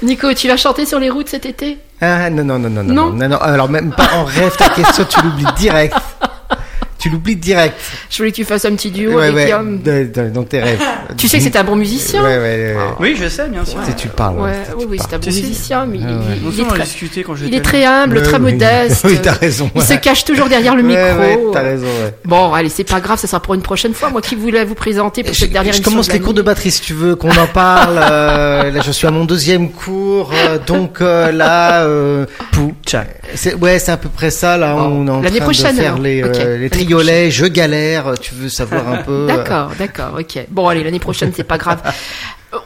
Nico, tu vas chanter sur les routes cet été? Ah non, non, non, non, non, Non. non, non. Alors même pas en rêve, ta question, tu l'oublies direct. Tu l'oublies direct. Je voulais que tu fasses un petit duo Ouais, avec ouais, Guillaume. de- de- dans tes rêves. Tu sais que c'est un bon musicien. Ouais, ouais, ouais. ouais. oui je sais bien sûr. Tu sais, tu parles. Oui, tu oui, parles. c'est un bon musicien, mais il, Ah ouais. il- Bon, il est très, discuté quand il j'étais est très humble, très oui. modeste. Oui, t'as raison. Il se cache toujours derrière le micro. ouais, t'as raison, ouais. Bon, allez, c'est pas grave, ça sera pour une prochaine fois. Moi qui voulais vous présenter pour Je, cette dernière je émission commence de les cours de batterie si tu veux qu'on en parle. euh, là, je suis à mon deuxième cours, euh, donc euh, là, euh, Pou, tchac. c'est ouais, c'est à peu près ça. Là, Bon. on est en L'année train prochaine, de faire les, euh, les triolets. Je galère. Tu veux savoir un peu euh, D'accord, d'accord, ok. Bon, allez, l'année prochaine, c'est pas grave.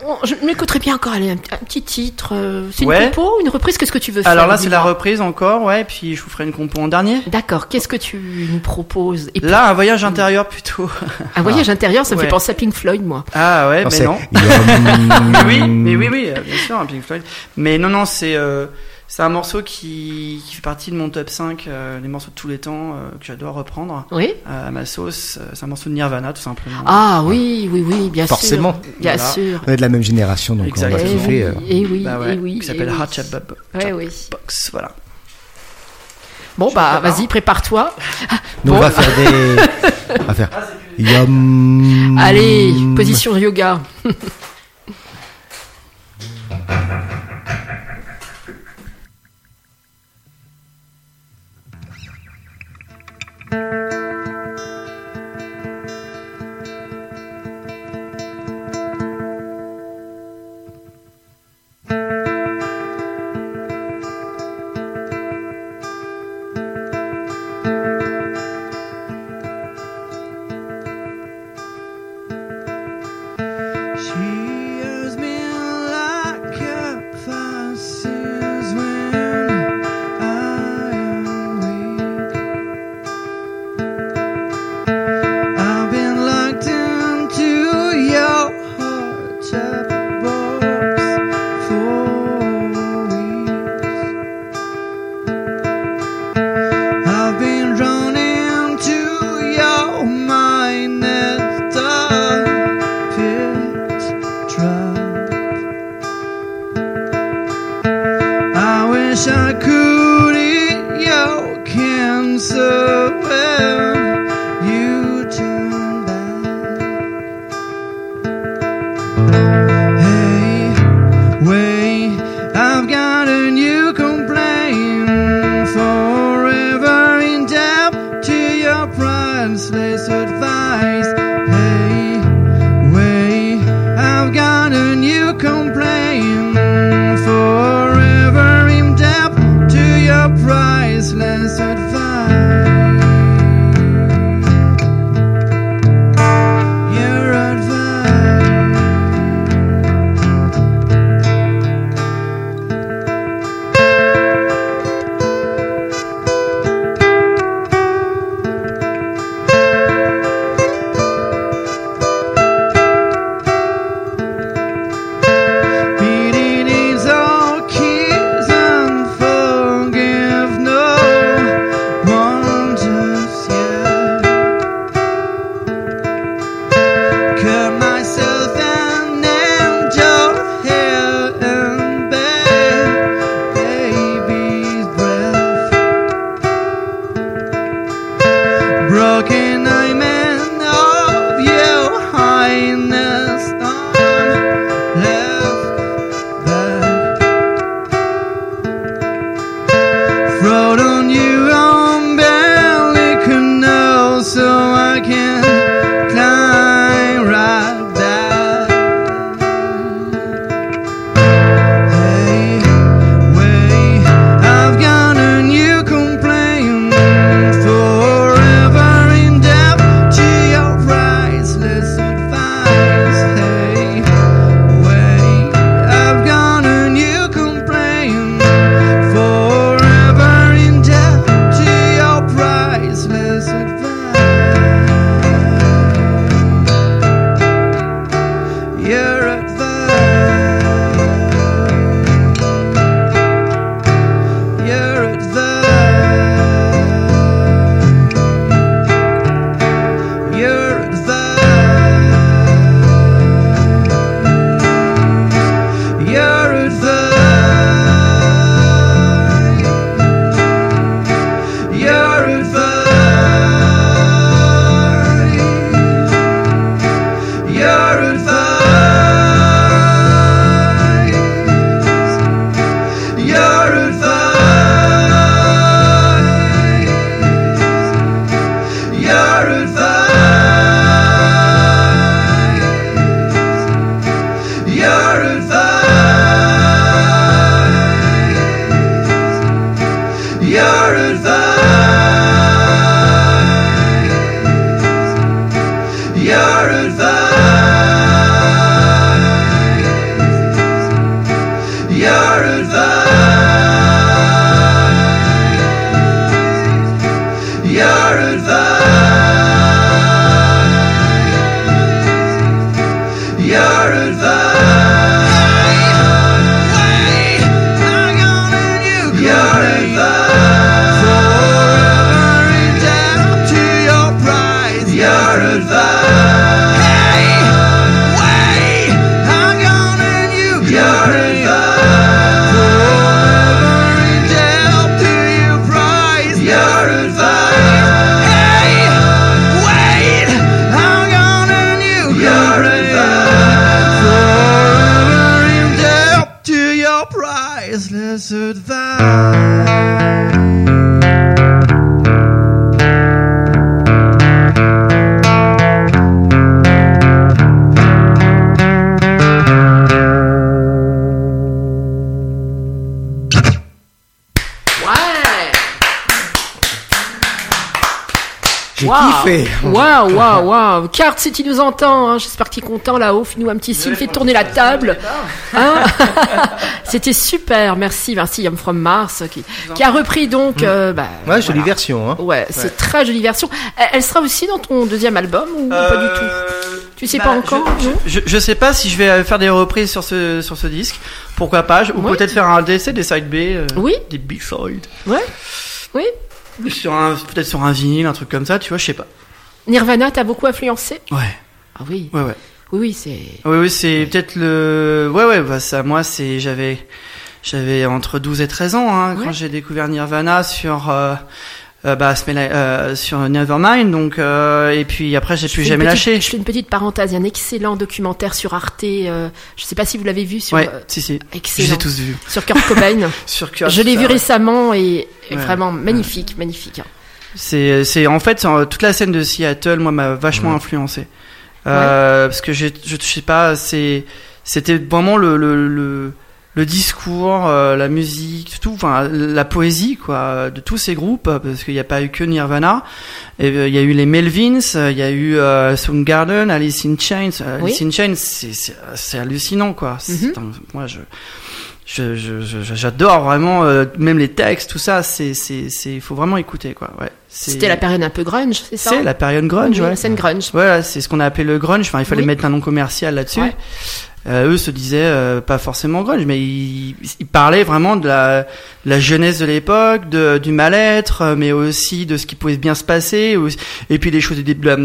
On- Je m'écouterais bien encore, allez, un, un petit titre. euh, C'est une Ouais. compo, une reprise, qu'est-ce que tu veux faire Alors là c'est la reprise encore, ouais, puis je vous ferai une compo en dernier. D'accord, qu'est-ce que tu nous proposes Et Là un voyage intérieur plutôt. Un voyage intérieur, ça me Ouais. fait penser à Pink Floyd, moi. Ah ouais, non, mais c'est- non. Mais oui, mais oui, oui, bien sûr, un Pink Floyd. Mais non, non, c'est euh, c'est un morceau qui, qui fait partie de mon top 5 euh, des morceaux de tous les temps euh, que j'adore reprendre Oui euh, à ma sauce. Euh, C'est un morceau de Nirvana tout simplement. Ah oui, oui, oui, bien Forcément. sûr. Bien Voilà. sûr. On est de la même génération, donc on va Exactement. Kiffer. oui, euh. eh oui, Bah ouais, eh oui. qui s'appelle eh oui. Hot Ouais, oui. Box, voilà. Bon, bah, vas-y, prépare-toi. On va faire des. On va faire. Ah, Yum. Allez, position yoga. ろけない目 Your advice. Waouh. Waouh, waouh. Carte, si tu nous entends, hein, j'espère qu'il est content là-haut. Fais-nous un petit signe, fais tourner la table. Hein C'était super. Merci, merci, I'm from Mars, qui, qui a repris donc. euh, bah, Ouais, jolie version. Hein. Ouais, c'est très jolie version. Elle, sera aussi dans ton deuxième album ou pas du tout? Tu sais pas encore, Euh, je, non? je, je sais pas si je vais euh, faire des reprises sur ce, sur ce disque. Pourquoi pas? Je- Ou Ouais. peut-être faire un DC, des side B. euh, Oui. Des B-sides. Ouais. Oui. Sur un, peut-être sur un vinyle, un truc comme ça, tu vois, je sais pas. Nirvana t'a beaucoup influencé? Ouais, Ah oui. ouais, ouais. Oui, oui, c'est. Oui, oui, c'est peut-être le. Ouais, ouais, bah ça, moi, c'est. J'avais. J'avais entre 12 et 13 ans hein, Ouais. quand j'ai découvert Nirvana sur. Euh, euh, bah, euh, sur Nevermind, donc. Euh, et puis après, j'ai Je plus jamais petite- lâché. Je fais une petite parenthèse. Il y a un excellent documentaire sur Arte. euh, je sais pas si vous l'avez vu sur. Ouais, euh, si. Je excellent. tous vus. Sur Kurt Cobain. Sur Kurt, je l'ai vu ouais. récemment et, et Ouais. vraiment magnifique, magnifique. hein. C'est, c'est en fait toute la scène de Seattle, moi, m'a vachement influencé. Euh, Parce que je, je sais pas, c'est, c'était vraiment le, le, le, le discours, euh, la musique, tout, enfin la poésie quoi, de tous ces groupes, parce qu'il n'y a pas eu que Nirvana. Et, euh, Il y a eu les Melvins, euh, il y a eu euh, Soundgarden, Alice in Chains. Euh, Oui. Alice in Chains, c'est, hallucinant quoi. Mhm. un- moi je je, je, je- j'adore vraiment euh, même les textes tout ça c'est c'est c'est faut vraiment écouter quoi ouais C'était la période un peu grunge, c'est ça c'est la période grunge Oui, ouais. la scène grunge. Voilà, c'est ce qu'on a appelé le grunge. Enfin, il fallait Oui. mettre un nom commercial là-dessus. Ouais. Euh, eux se disaient euh, pas forcément grunge, mais ils, ils parlaient vraiment de la, de la jeunesse de l'époque, de, du mal-être, euh, mais aussi de ce qui pouvait bien se passer, ou- et puis des choses, des, de la-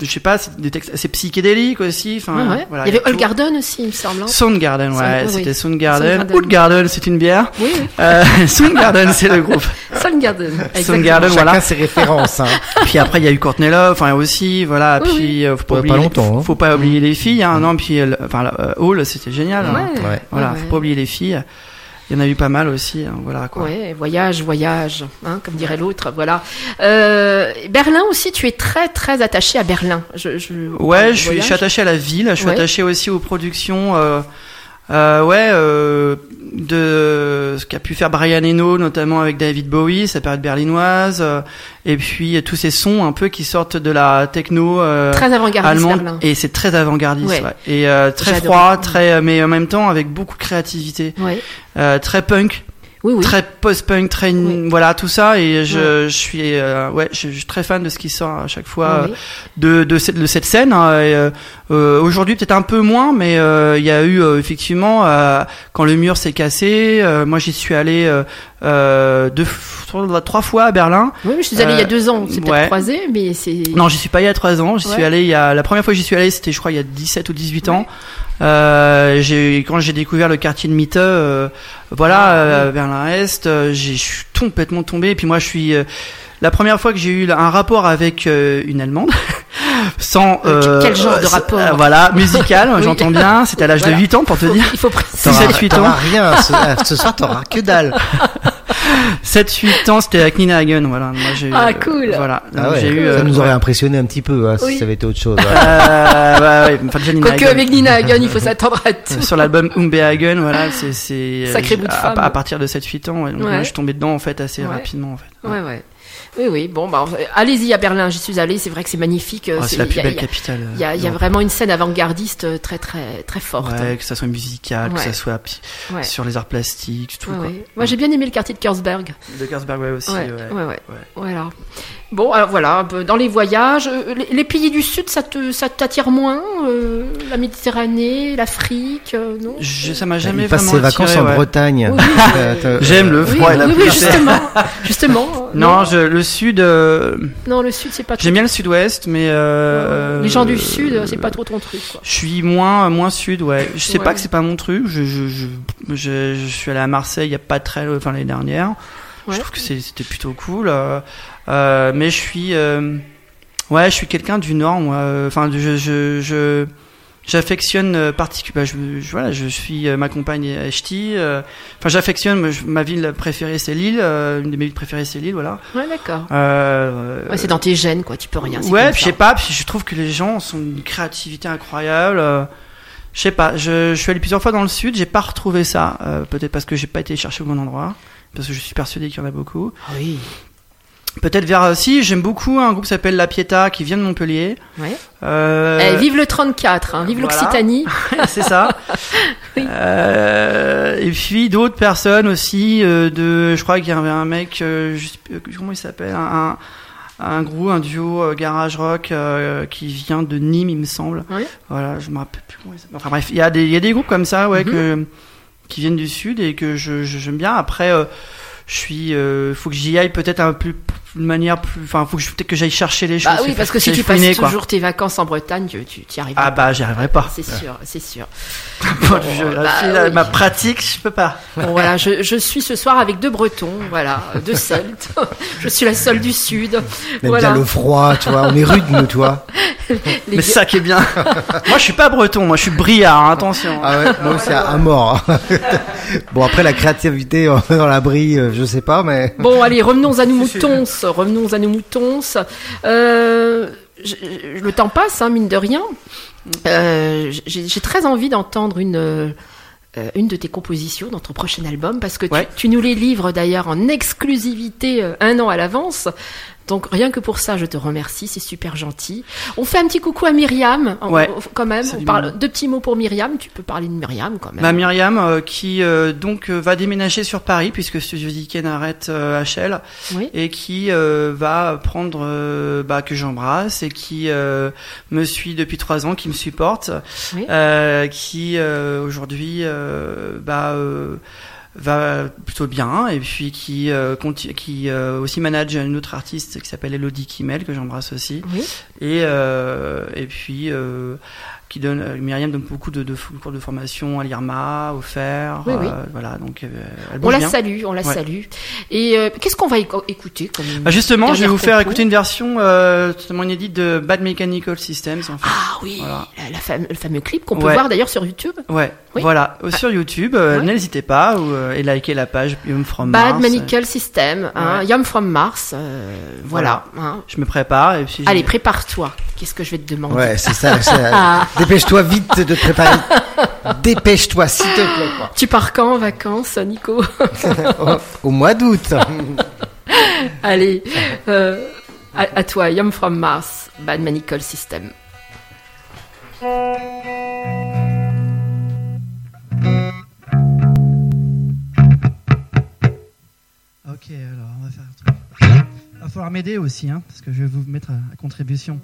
je sais pas, des textes assez psychédéliques aussi. Enfin, Ouais, ouais. voilà, il y avait. Old Garden aussi, il me semble. hein. Soundgarden, ouais, oui. c'était Soundgarden. Soundgarden. Oudgarden, c'est une bière. Oui, oui. Euh, Soundgarden, c'est le groupe. Soundgarden. exactement. Soundgarden, Chacun voilà. ses références. Hein. Puis après, il y a eu Courtney Love, enfin aussi, voilà. Oui, puis euh, faut pas Ouais, oublier, pas longtemps, hein. faut pas oublier les filles, hein. Non, puis enfin, euh, Hall, c'était génial. hein. Ouais. Voilà, Ouais, faut pas oublier les filles. Il y en a eu pas mal aussi, hein, voilà quoi. Ouais, voyage, voyage, hein, comme dirait l'autre, voilà. Euh, Berlin aussi, tu es très très attaché à Berlin. Je, je, Ouais, je suis, je voyage. suis attaché à la ville, je suis Ouais. attaché aussi aux productions. Euh, euh, ouais, euh, de ce qu'a pu faire Brian Eno, notamment avec David Bowie, sa période berlinoise, euh, et puis tous ces sons un peu qui sortent de la techno euh, Très allemande, Berlin. et c'est très avant-gardiste, Ouais. ouais. et euh, très froid, très, euh, mais en même temps avec beaucoup de créativité, Ouais. euh, très punk. Oui, oui. très post-punk, très Oui. voilà tout ça et je, je suis euh, ouais je, je suis très fan de ce qui sort à chaque fois Oui, oui. de de cette, de cette scène. hein, euh, euh, Aujourd'hui peut-être un peu moins, mais euh, il y a eu euh, effectivement euh, quand le mur s'est cassé. euh, moi j'y suis allé euh, euh, deux, trois, fois à Berlin. Oui, mais je suis allée il y a Euh, deux ans, c'est peut-être ouais. croisé, mais c'est. Non, j'y suis pas allé il y a trois ans. J'y Ouais. suis allé il y a la première fois que j'y suis allé, c'était je crois il y a 17 ou 18 ans. Euh, j'ai quand j'ai découvert le quartier de Mitte, euh, voilà, Ah, euh, Berlin Est, euh, j'ai je suis complètement tombé. Et puis moi, je suis euh, la première fois que j'ai eu un rapport avec euh, une Allemande, sans Euh, quel genre de rapport Voilà, musical, Oui. j'entends bien. C'était à l'âge Voilà. de 8 ans pour te dire. Il faut préciser. T'auras- T'auras 7-8 t'auras ans. rien. Ce, ce soir, t'auras que dalle. 7-8 ans, c'était avec Nina Hagen. Voilà, moi j'ai. Ah, euh, cool. Voilà, Ah ouais, j'ai eu. ça euh, nous ouais. aurait impressionné un petit peu hein, Oui. si ça avait été autre chose. hein. Bah, ouais, enfin, déjà Nina Quoique Hagen. avec Nina Hagen, il faut s'attendre à tout. sur l'album Umbehagen, voilà, c'est c'est Sacré bout de à, femme. à partir de 7-8 ans, ouais, donc Ouais. moi, je suis tombé dedans en fait assez Ouais. rapidement en fait. Ouais, ouais. Oui, oui. Bon, bah, allez-y à Berlin. J'y suis allée. C'est vrai que c'est magnifique. Ah, Euh, c'est la plus a- belle capitale. Il y a, y vraiment une scène avant-gardiste euh, très, très, très forte. Ouais, que ça soit musical, que ça soit Ouais. sur les arts plastiques, tout quoi. Moi, j'ai bien aimé le quartier de Kersberg. De Kersberg, ouais aussi. Ouais, ouais. ouais, ouais. Voilà. Bon, alors voilà, dans les voyages, euh, les, pays du Sud, ça te, ça t'attire moins euh, La Méditerranée, l'Afrique, euh, non? Je- ça m'a jamais Il passe vraiment ses vacances attiré, en ouais. Bretagne. Oui, oui, t'as- J'aime le Oui, froid et la pluie. oui, justement, justement. euh, Non, je, le sud, euh, non, le Sud, c'est pas. trop- j'aime bien le sud-ouest, mais euh, Les gens du euh, Sud, c'est pas trop ton truc, quoi. Je suis moins moins sud, ouais. Je sais Ouais. pas que c'est pas mon truc. Je je, je je je suis allé à Marseille il y a pas très enfin l'année dernière. Ouais. Je trouve que c'était plutôt cool. Euh, mais je suis euh, ouais, je suis quelqu'un du nord moi. Enfin je je je j'affectionne euh, particulièrement. je, je- voilà, je suis euh, ma compagne est ch'ti. euh, Enfin, j'affectionne. Ma ville préférée, c'est Lille. euh, une de mes villes préférées, c'est Lille. Voilà. Ouais, d'accord. Euh, Ouais, c'est dans tes gènes, quoi. Tu peux rien. Ouais, je sais pas, puis je trouve que les gens sont une créativité incroyable. euh, Je sais pas, je, je suis allé plusieurs fois dans le sud, j'ai pas retrouvé ça. euh, Peut-être parce que j'ai pas été chercher au bon endroit, parce que je suis persuadé qu'il y en a beaucoup. Ah Oui. Peut-être vers. euh, Si, j'aime beaucoup un groupe qui s'appelle La Pietà qui vient de Montpellier. Ouais. Euh, Eh, vive le 34, hein, vive voilà. l'Occitanie. c'est ça. Euh, et puis d'autres personnes aussi. euh, de, je crois qu'il y avait un mec, plus, comment il s'appelle, un, un groupe, un duo garage rock qui vient de Nîmes, il me semble. Oui. Voilà, je me rappelle plus comment il s'appelle. Enfin bref, il y a des, il y a des groupes comme ça, ouais, Mhm. que qui viennent du sud et que je j'aime bien. Après, je suis, faut que j'y aille peut-être un peu de manière plus, enfin, faut que je peut-être que j'aille chercher les choses. Bah oui, parce que si tu passes quoi. toujours tes vacances en Bretagne, tu, tu y arriveras. Ah bah j'y arriverai pas. C'est sûr, c'est sûr. Bon, je- bah puis, là, oui. Ma pratique, je peux pas. Bon, voilà, je, je suis ce soir avec deux Bretons, voilà, deux Celtes. je suis la seule du Sud. Même Voilà. bien le froid, tu vois. On est rude, nous, tu vois. Les Mais gars- ça qui est bien. moi, je suis pas breton, moi, je suis briard, hein, attention. Ah ouais, moi aussi, à, mort. bon, après, la créativité euh, dans la brie, euh, je sais pas, mais. Bon, allez, revenons à nos moutons. Revenons à nos moutons. Euh, le temps passe, hein, mine de rien. Euh, J'ai très envie d'entendre une. euh, une de tes compositions dans ton prochain album parce que tu, Ouais. tu nous les livres d'ailleurs en exclusivité un an à l'avance. Donc rien que pour ça, je te remercie, c'est super gentil. On fait un petit coucou à Myriam, Ouais. quand même. On parle deux petits mots pour Myriam. Tu peux parler de Myriam quand même. Ma Myriam, euh, qui euh, donc euh, va déménager sur Paris, puisque Studio Ziken arrête euh, HL, Oui. et qui euh, va prendre, euh, bah, que j'embrasse, et qui euh, me suit depuis trois ans, qui me supporte, Oui. euh, qui euh, aujourd'hui euh, bah, euh, va plutôt bien, et puis qui, euh, qui euh, aussi manage une autre artiste qui s'appelle Elodie Kimmel, que j'embrasse aussi. Oui. Et, euh, et puis, euh, qui donne, euh, Myriam donne beaucoup de, cours de formation à l'IRMA, au FER. Oui, oui. euh, voilà, donc euh, elle On la bien. salue, on la Ouais. salue. Et euh, qu'est-ce qu'on va éco- écouter comme Bah justement, je vais vous faire écouter une version euh, totalement inédite de Bad Mechanical Systems. En fait. Ah oui, Voilà. la, la fame- le fameux clip qu'on peut Ouais. voir d'ailleurs sur YouTube. Ouais, Oui. voilà, euh, sur YouTube. euh, Ouais. N'hésitez pas ou, euh, et likez la page Home From Bad Mars. Medical System, hein, Ouais. Yum from Mars, euh, voilà. hein. Je me prépare et puis. Allez, prépare-toi. Qu'est-ce que je vais te demander Ouais, c'est ça. Dépêche-toi vite de te préparer. Dépêche-toi, s'il te plaît. quoi. Tu pars quand en vacances, Nico? Au, au mois d'août. Allez, euh, à, à toi, Yum from Mars, Bad Medical System. Ok, alors on va faire un truc. Il va falloir m'aider aussi, hein, parce que je vais vous mettre à, à contribution.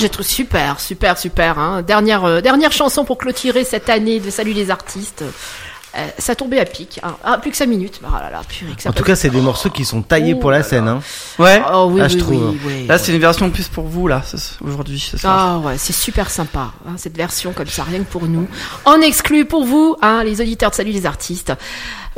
J'ai trouvé super, super, super. Hein. Dernière, euh, dernière chanson pour clôturer cette année de Salut les artistes. Euh, ça tombait à pic. hein. Ah, plus que 5 minutes. Ah là là, purée, que ça En tout cas, c'est des morceaux qui sont taillés Oh pour la là scène. là. Hein. Ouais. Oh oui, Ah, oui, je trouve. oui, oui. Là, c'est une version plus pour vous, là, aujourd'hui. Ah ouais, c'est super sympa, hein, cette version comme ça, rien que pour nous. En exclu pour vous, hein, les auditeurs de Salut les artistes.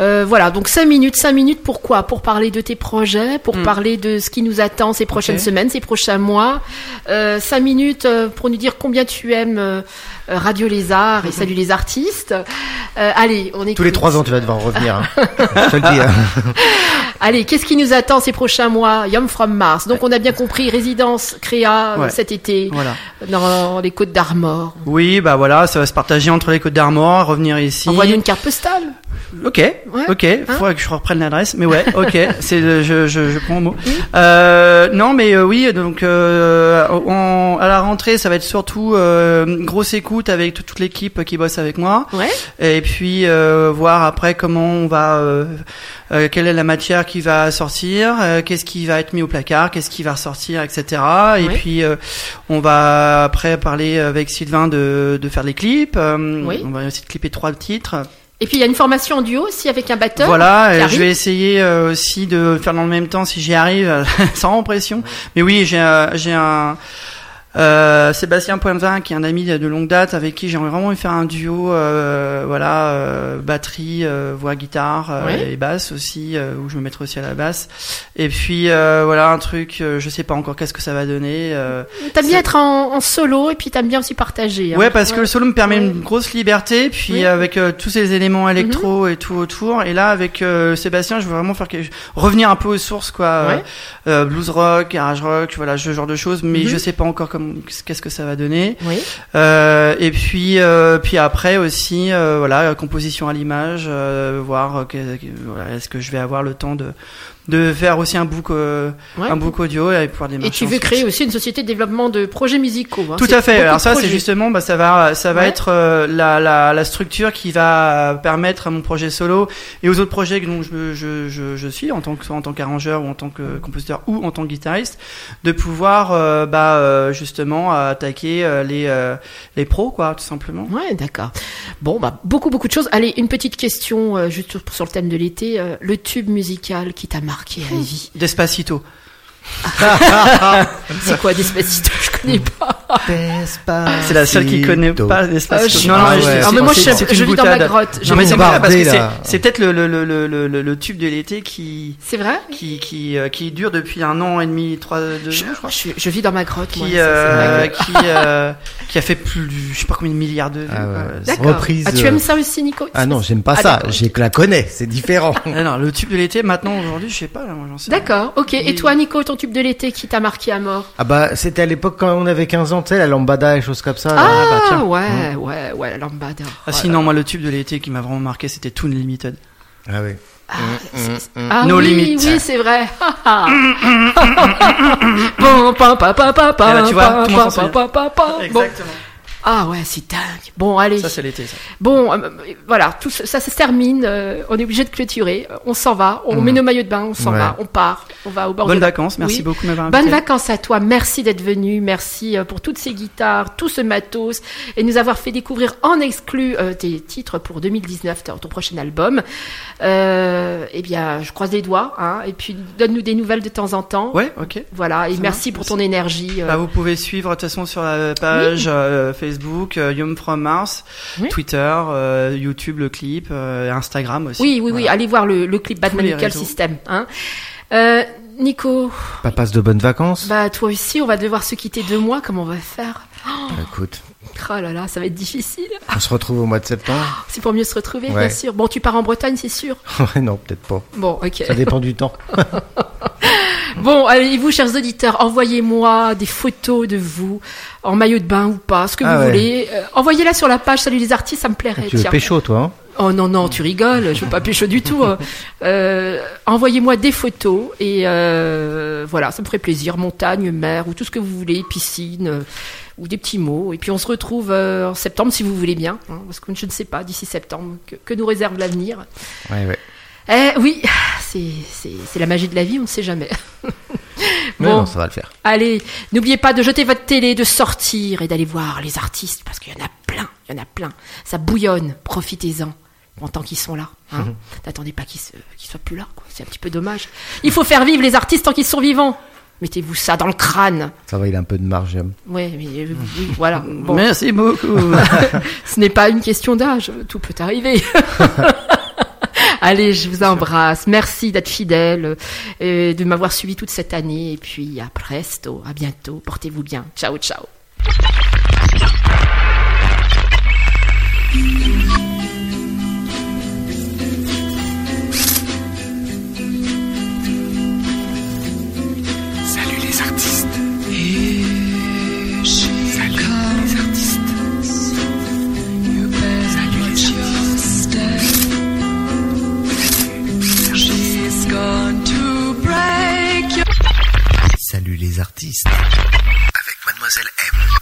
Euh, voilà, donc 5 minutes, 5 minutes, pourquoi? Pour parler de tes projets, pour Mm. parler de ce qui nous attend ces prochaines semaines, ces prochains mois. Euh, 5 minutes euh, pour nous dire combien tu aimes euh, euh, Radio Lézard et Mm-hmm. Salut les artistes. Euh, allez, on écoute. Tous les trois ans, tu vas devoir revenir. Hein. je te le dis. hein. Allez, qu'est-ce qui nous attend ces prochains mois? Yum from Mars. Donc on a bien compris, résidence créa euh, Ouais. cet été Voilà. dans les Côtes d'Armor. Oui, bah voilà, ça va se partager entre les Côtes d'Armor, revenir ici. Envoie-nous une carte postale. Ok, ok, Hein faudrait que je reprenne l'adresse, mais ouais, ok, c'est le- je, je, je prends au mot. Euh, non, mais euh, oui, donc euh, on- à la rentrée, ça va être surtout euh, une grosse écoute avec toute l'équipe qui bosse avec moi, Ouais. et puis euh, voir après comment on va, euh, euh, quelle est la matière qui va sortir, euh, qu'est-ce qui va être mis au placard, qu'est-ce qui va ressortir, etc. Et Ouais. puis euh, on va après parler avec Sylvain de, de faire les clips. euh, Oui. On va essayer de clipper trois titres. Et puis il y a une formation en duo aussi avec un batteur. Voilà, euh, je vais essayer euh, aussi de faire dans le même temps si j'y arrive, sans pression. Mais oui, j'ai un euh, Sébastien Poinvin qui est un ami de longue date avec qui j'aimerais vraiment faire un duo, euh, voilà, euh, batterie, euh, voix, guitare euh, Ouais. et basse aussi, euh, où je me mettrai aussi à la basse. Et puis euh, voilà un truc, euh, je sais pas encore qu'est-ce que ça va donner. euh, T'aimes bien être en, en solo et puis t'aimes bien aussi partager. hein. Ouais, parce que le solo me permet Ouais. une grosse liberté, puis Oui. Mhm. avec tous ces éléments électro et tout autour. Et là, avec euh, Sébastien, je veux vraiment faire quelque... revenir un peu aux sources, quoi. Ouais. blues rock, garage rock, voilà, ce genre de choses. Mais Mhm. je sais pas encore comme qu'est-ce que ça va donner. Oui. Euh, et puis, euh, puis après aussi, euh, voilà, composition à l'image, voir voilà, est-ce que je vais avoir le temps de de faire aussi un book euh, Ouais. un book audio et pouvoir démarcher. Et tu veux créer aussi une société de développement de projets musicaux. hein. Tout à fait. Alors ça, c'est justement, bah, ça va, ça va Ouais. être euh, la, la, la structure qui va permettre à mon projet solo et aux autres projets dont je, je, je, je suis en tant que soit en tant qu'arrangeur ou en tant que compositeur ou en tant que guitariste, de pouvoir euh, bah, euh, justement attaquer euh, les euh, les pros quoi, tout simplement. Ouais, d'accord. Bon, bah beaucoup beaucoup de choses. Allez, une petite question euh, juste sur- sur le thème de l'été. euh, le tube musical qui t'a marqué? À vie. Despacito. C'est quoi Despacito? Je connais pas. C'est la seule qui connaît pas l'espace. Ah, non, non, ah Ah, mais moi, je, vis dans ma grotte. Je Non, mais vis c'est dans ma- pas parce que c'est peut-être le, le, le, le, le, tube de l'été qui, C'est vrai? qui, qui, euh, qui dure depuis un an et demi, trois, deux je, ans, je crois. je, je vis dans ma grotte. Qui, euh, vrai. qui, euh, qui a fait plus, je sais pas combien de milliards de vues. Ah Ah, tu aimes ça aussi, Nico? Ah non, j'aime pas ça. J'ai que la connais, c'est différent. Non, le tube de l'été, maintenant, aujourd'hui, je sais pas, là, moi, j'en sais rien. D'accord, ok. Et toi, Nico, ton tube de l'été qui t'a marqué à mort? Ah bah, c'était à l'époque quand on avait 15 ans, tu sais, la lambada et choses comme ça. là. Ah, bah, tiens. ouais, ouais, ouais, la lambada. Ah, Voilà. sinon, moi, le tube de l'été qui m'a vraiment marqué, c'était Toon Limited. Ah oui. Ah, Mm, mm, mm. ah No oui, limit. oui, c'est vrai. Et là, tu vois, tout le monde. Exactement. Ah ouais, c'est dingue. Bon, allez. Ça, c'est l'été, ça. Bon, euh, voilà, tout ça, ça se termine. euh, on est obligé de clôturer. Euh, On s'en va. On Mm. met nos maillots de bain. On s'en Ouais. va. On part. On va au bord Bonnes de vacances, merci Oui. beaucoup m'avoir. Bonnes vacances à toi. Merci d'être venu. Merci euh, pour toutes ces guitares, tout ce matos et nous avoir fait découvrir en exclu euh, tes titres pour 2019, ton prochain album. Euh, eh bien, je croise les doigts. Hein, et puis, donne-nous des nouvelles de temps en temps. Ouais, ok. Voilà. Et Ça merci pour merci. ton énergie. Bah, vous pouvez suivre de toute façon sur la page Facebook euh, Yum from Mars, Oui. Twitter, euh, YouTube le clip, euh, Instagram aussi. oui, oui, oui. Allez voir le, le clip Manical réseaux. System. Hein. Euh, Nico, Pas passe de bonnes vacances. bah toi aussi, on va devoir se quitter deux mois. Comment on va faire? Écoute, Oh là là, ça va être difficile. on se retrouve au mois de septembre. C'est pour mieux se retrouver, Ouais. bien sûr. Bon, tu pars en Bretagne, c'est sûr. Ouais, non, peut-être pas. Bon, ok. Ça dépend du temps. Bon, allez, vous, chers auditeurs, envoyez-moi des photos de vous, en maillot de bain ou pas, ce que Ah vous ouais. voulez. Euh, Envoyez-la sur la page Salut les artistes, ça me plairait. tu veux tiens. pécho, toi hein Oh non, non, tu rigoles, je veux pas pécho du tout. hein. Euh, Envoyez-moi des photos et euh, voilà, ça me ferait plaisir. Montagne, mer ou tout ce que vous voulez, piscine ou des petits mots. Et puis on se retrouve euh, en septembre si vous voulez bien, hein, parce que je ne sais pas d'ici septembre que, que nous réserve l'avenir. Ouais, ouais. Eh oui, c'est c'est- c'est la magie de la vie, on ne sait jamais. Mais Bon. non, ça va le faire. Allez, n'oubliez pas de jeter votre télé, de sortir et d'aller voir les artistes, parce qu'il y en a plein, il y en a plein. Ça bouillonne, profitez-en, en tant qu'ils sont là. Hein. N'attendez pas qu'ils se- qu'ils soient plus là, c'est un petit peu dommage. Il faut faire vivre les artistes tant qu'ils sont vivants. Mettez-vous ça dans le crâne. Ça va, il a un peu de marge. hein. Ouais, mais euh, oui, voilà. Bon, Merci beaucoup. ce n'est pas une question d'âge, tout peut arriver. Allez, je vous embrasse. Merci d'être fidèle, euh, de m'avoir suivi toute cette année. Et puis à presto, à bientôt. Portez-vous bien. Ciao, ciao. Les artistes. Avec Mademoiselle M.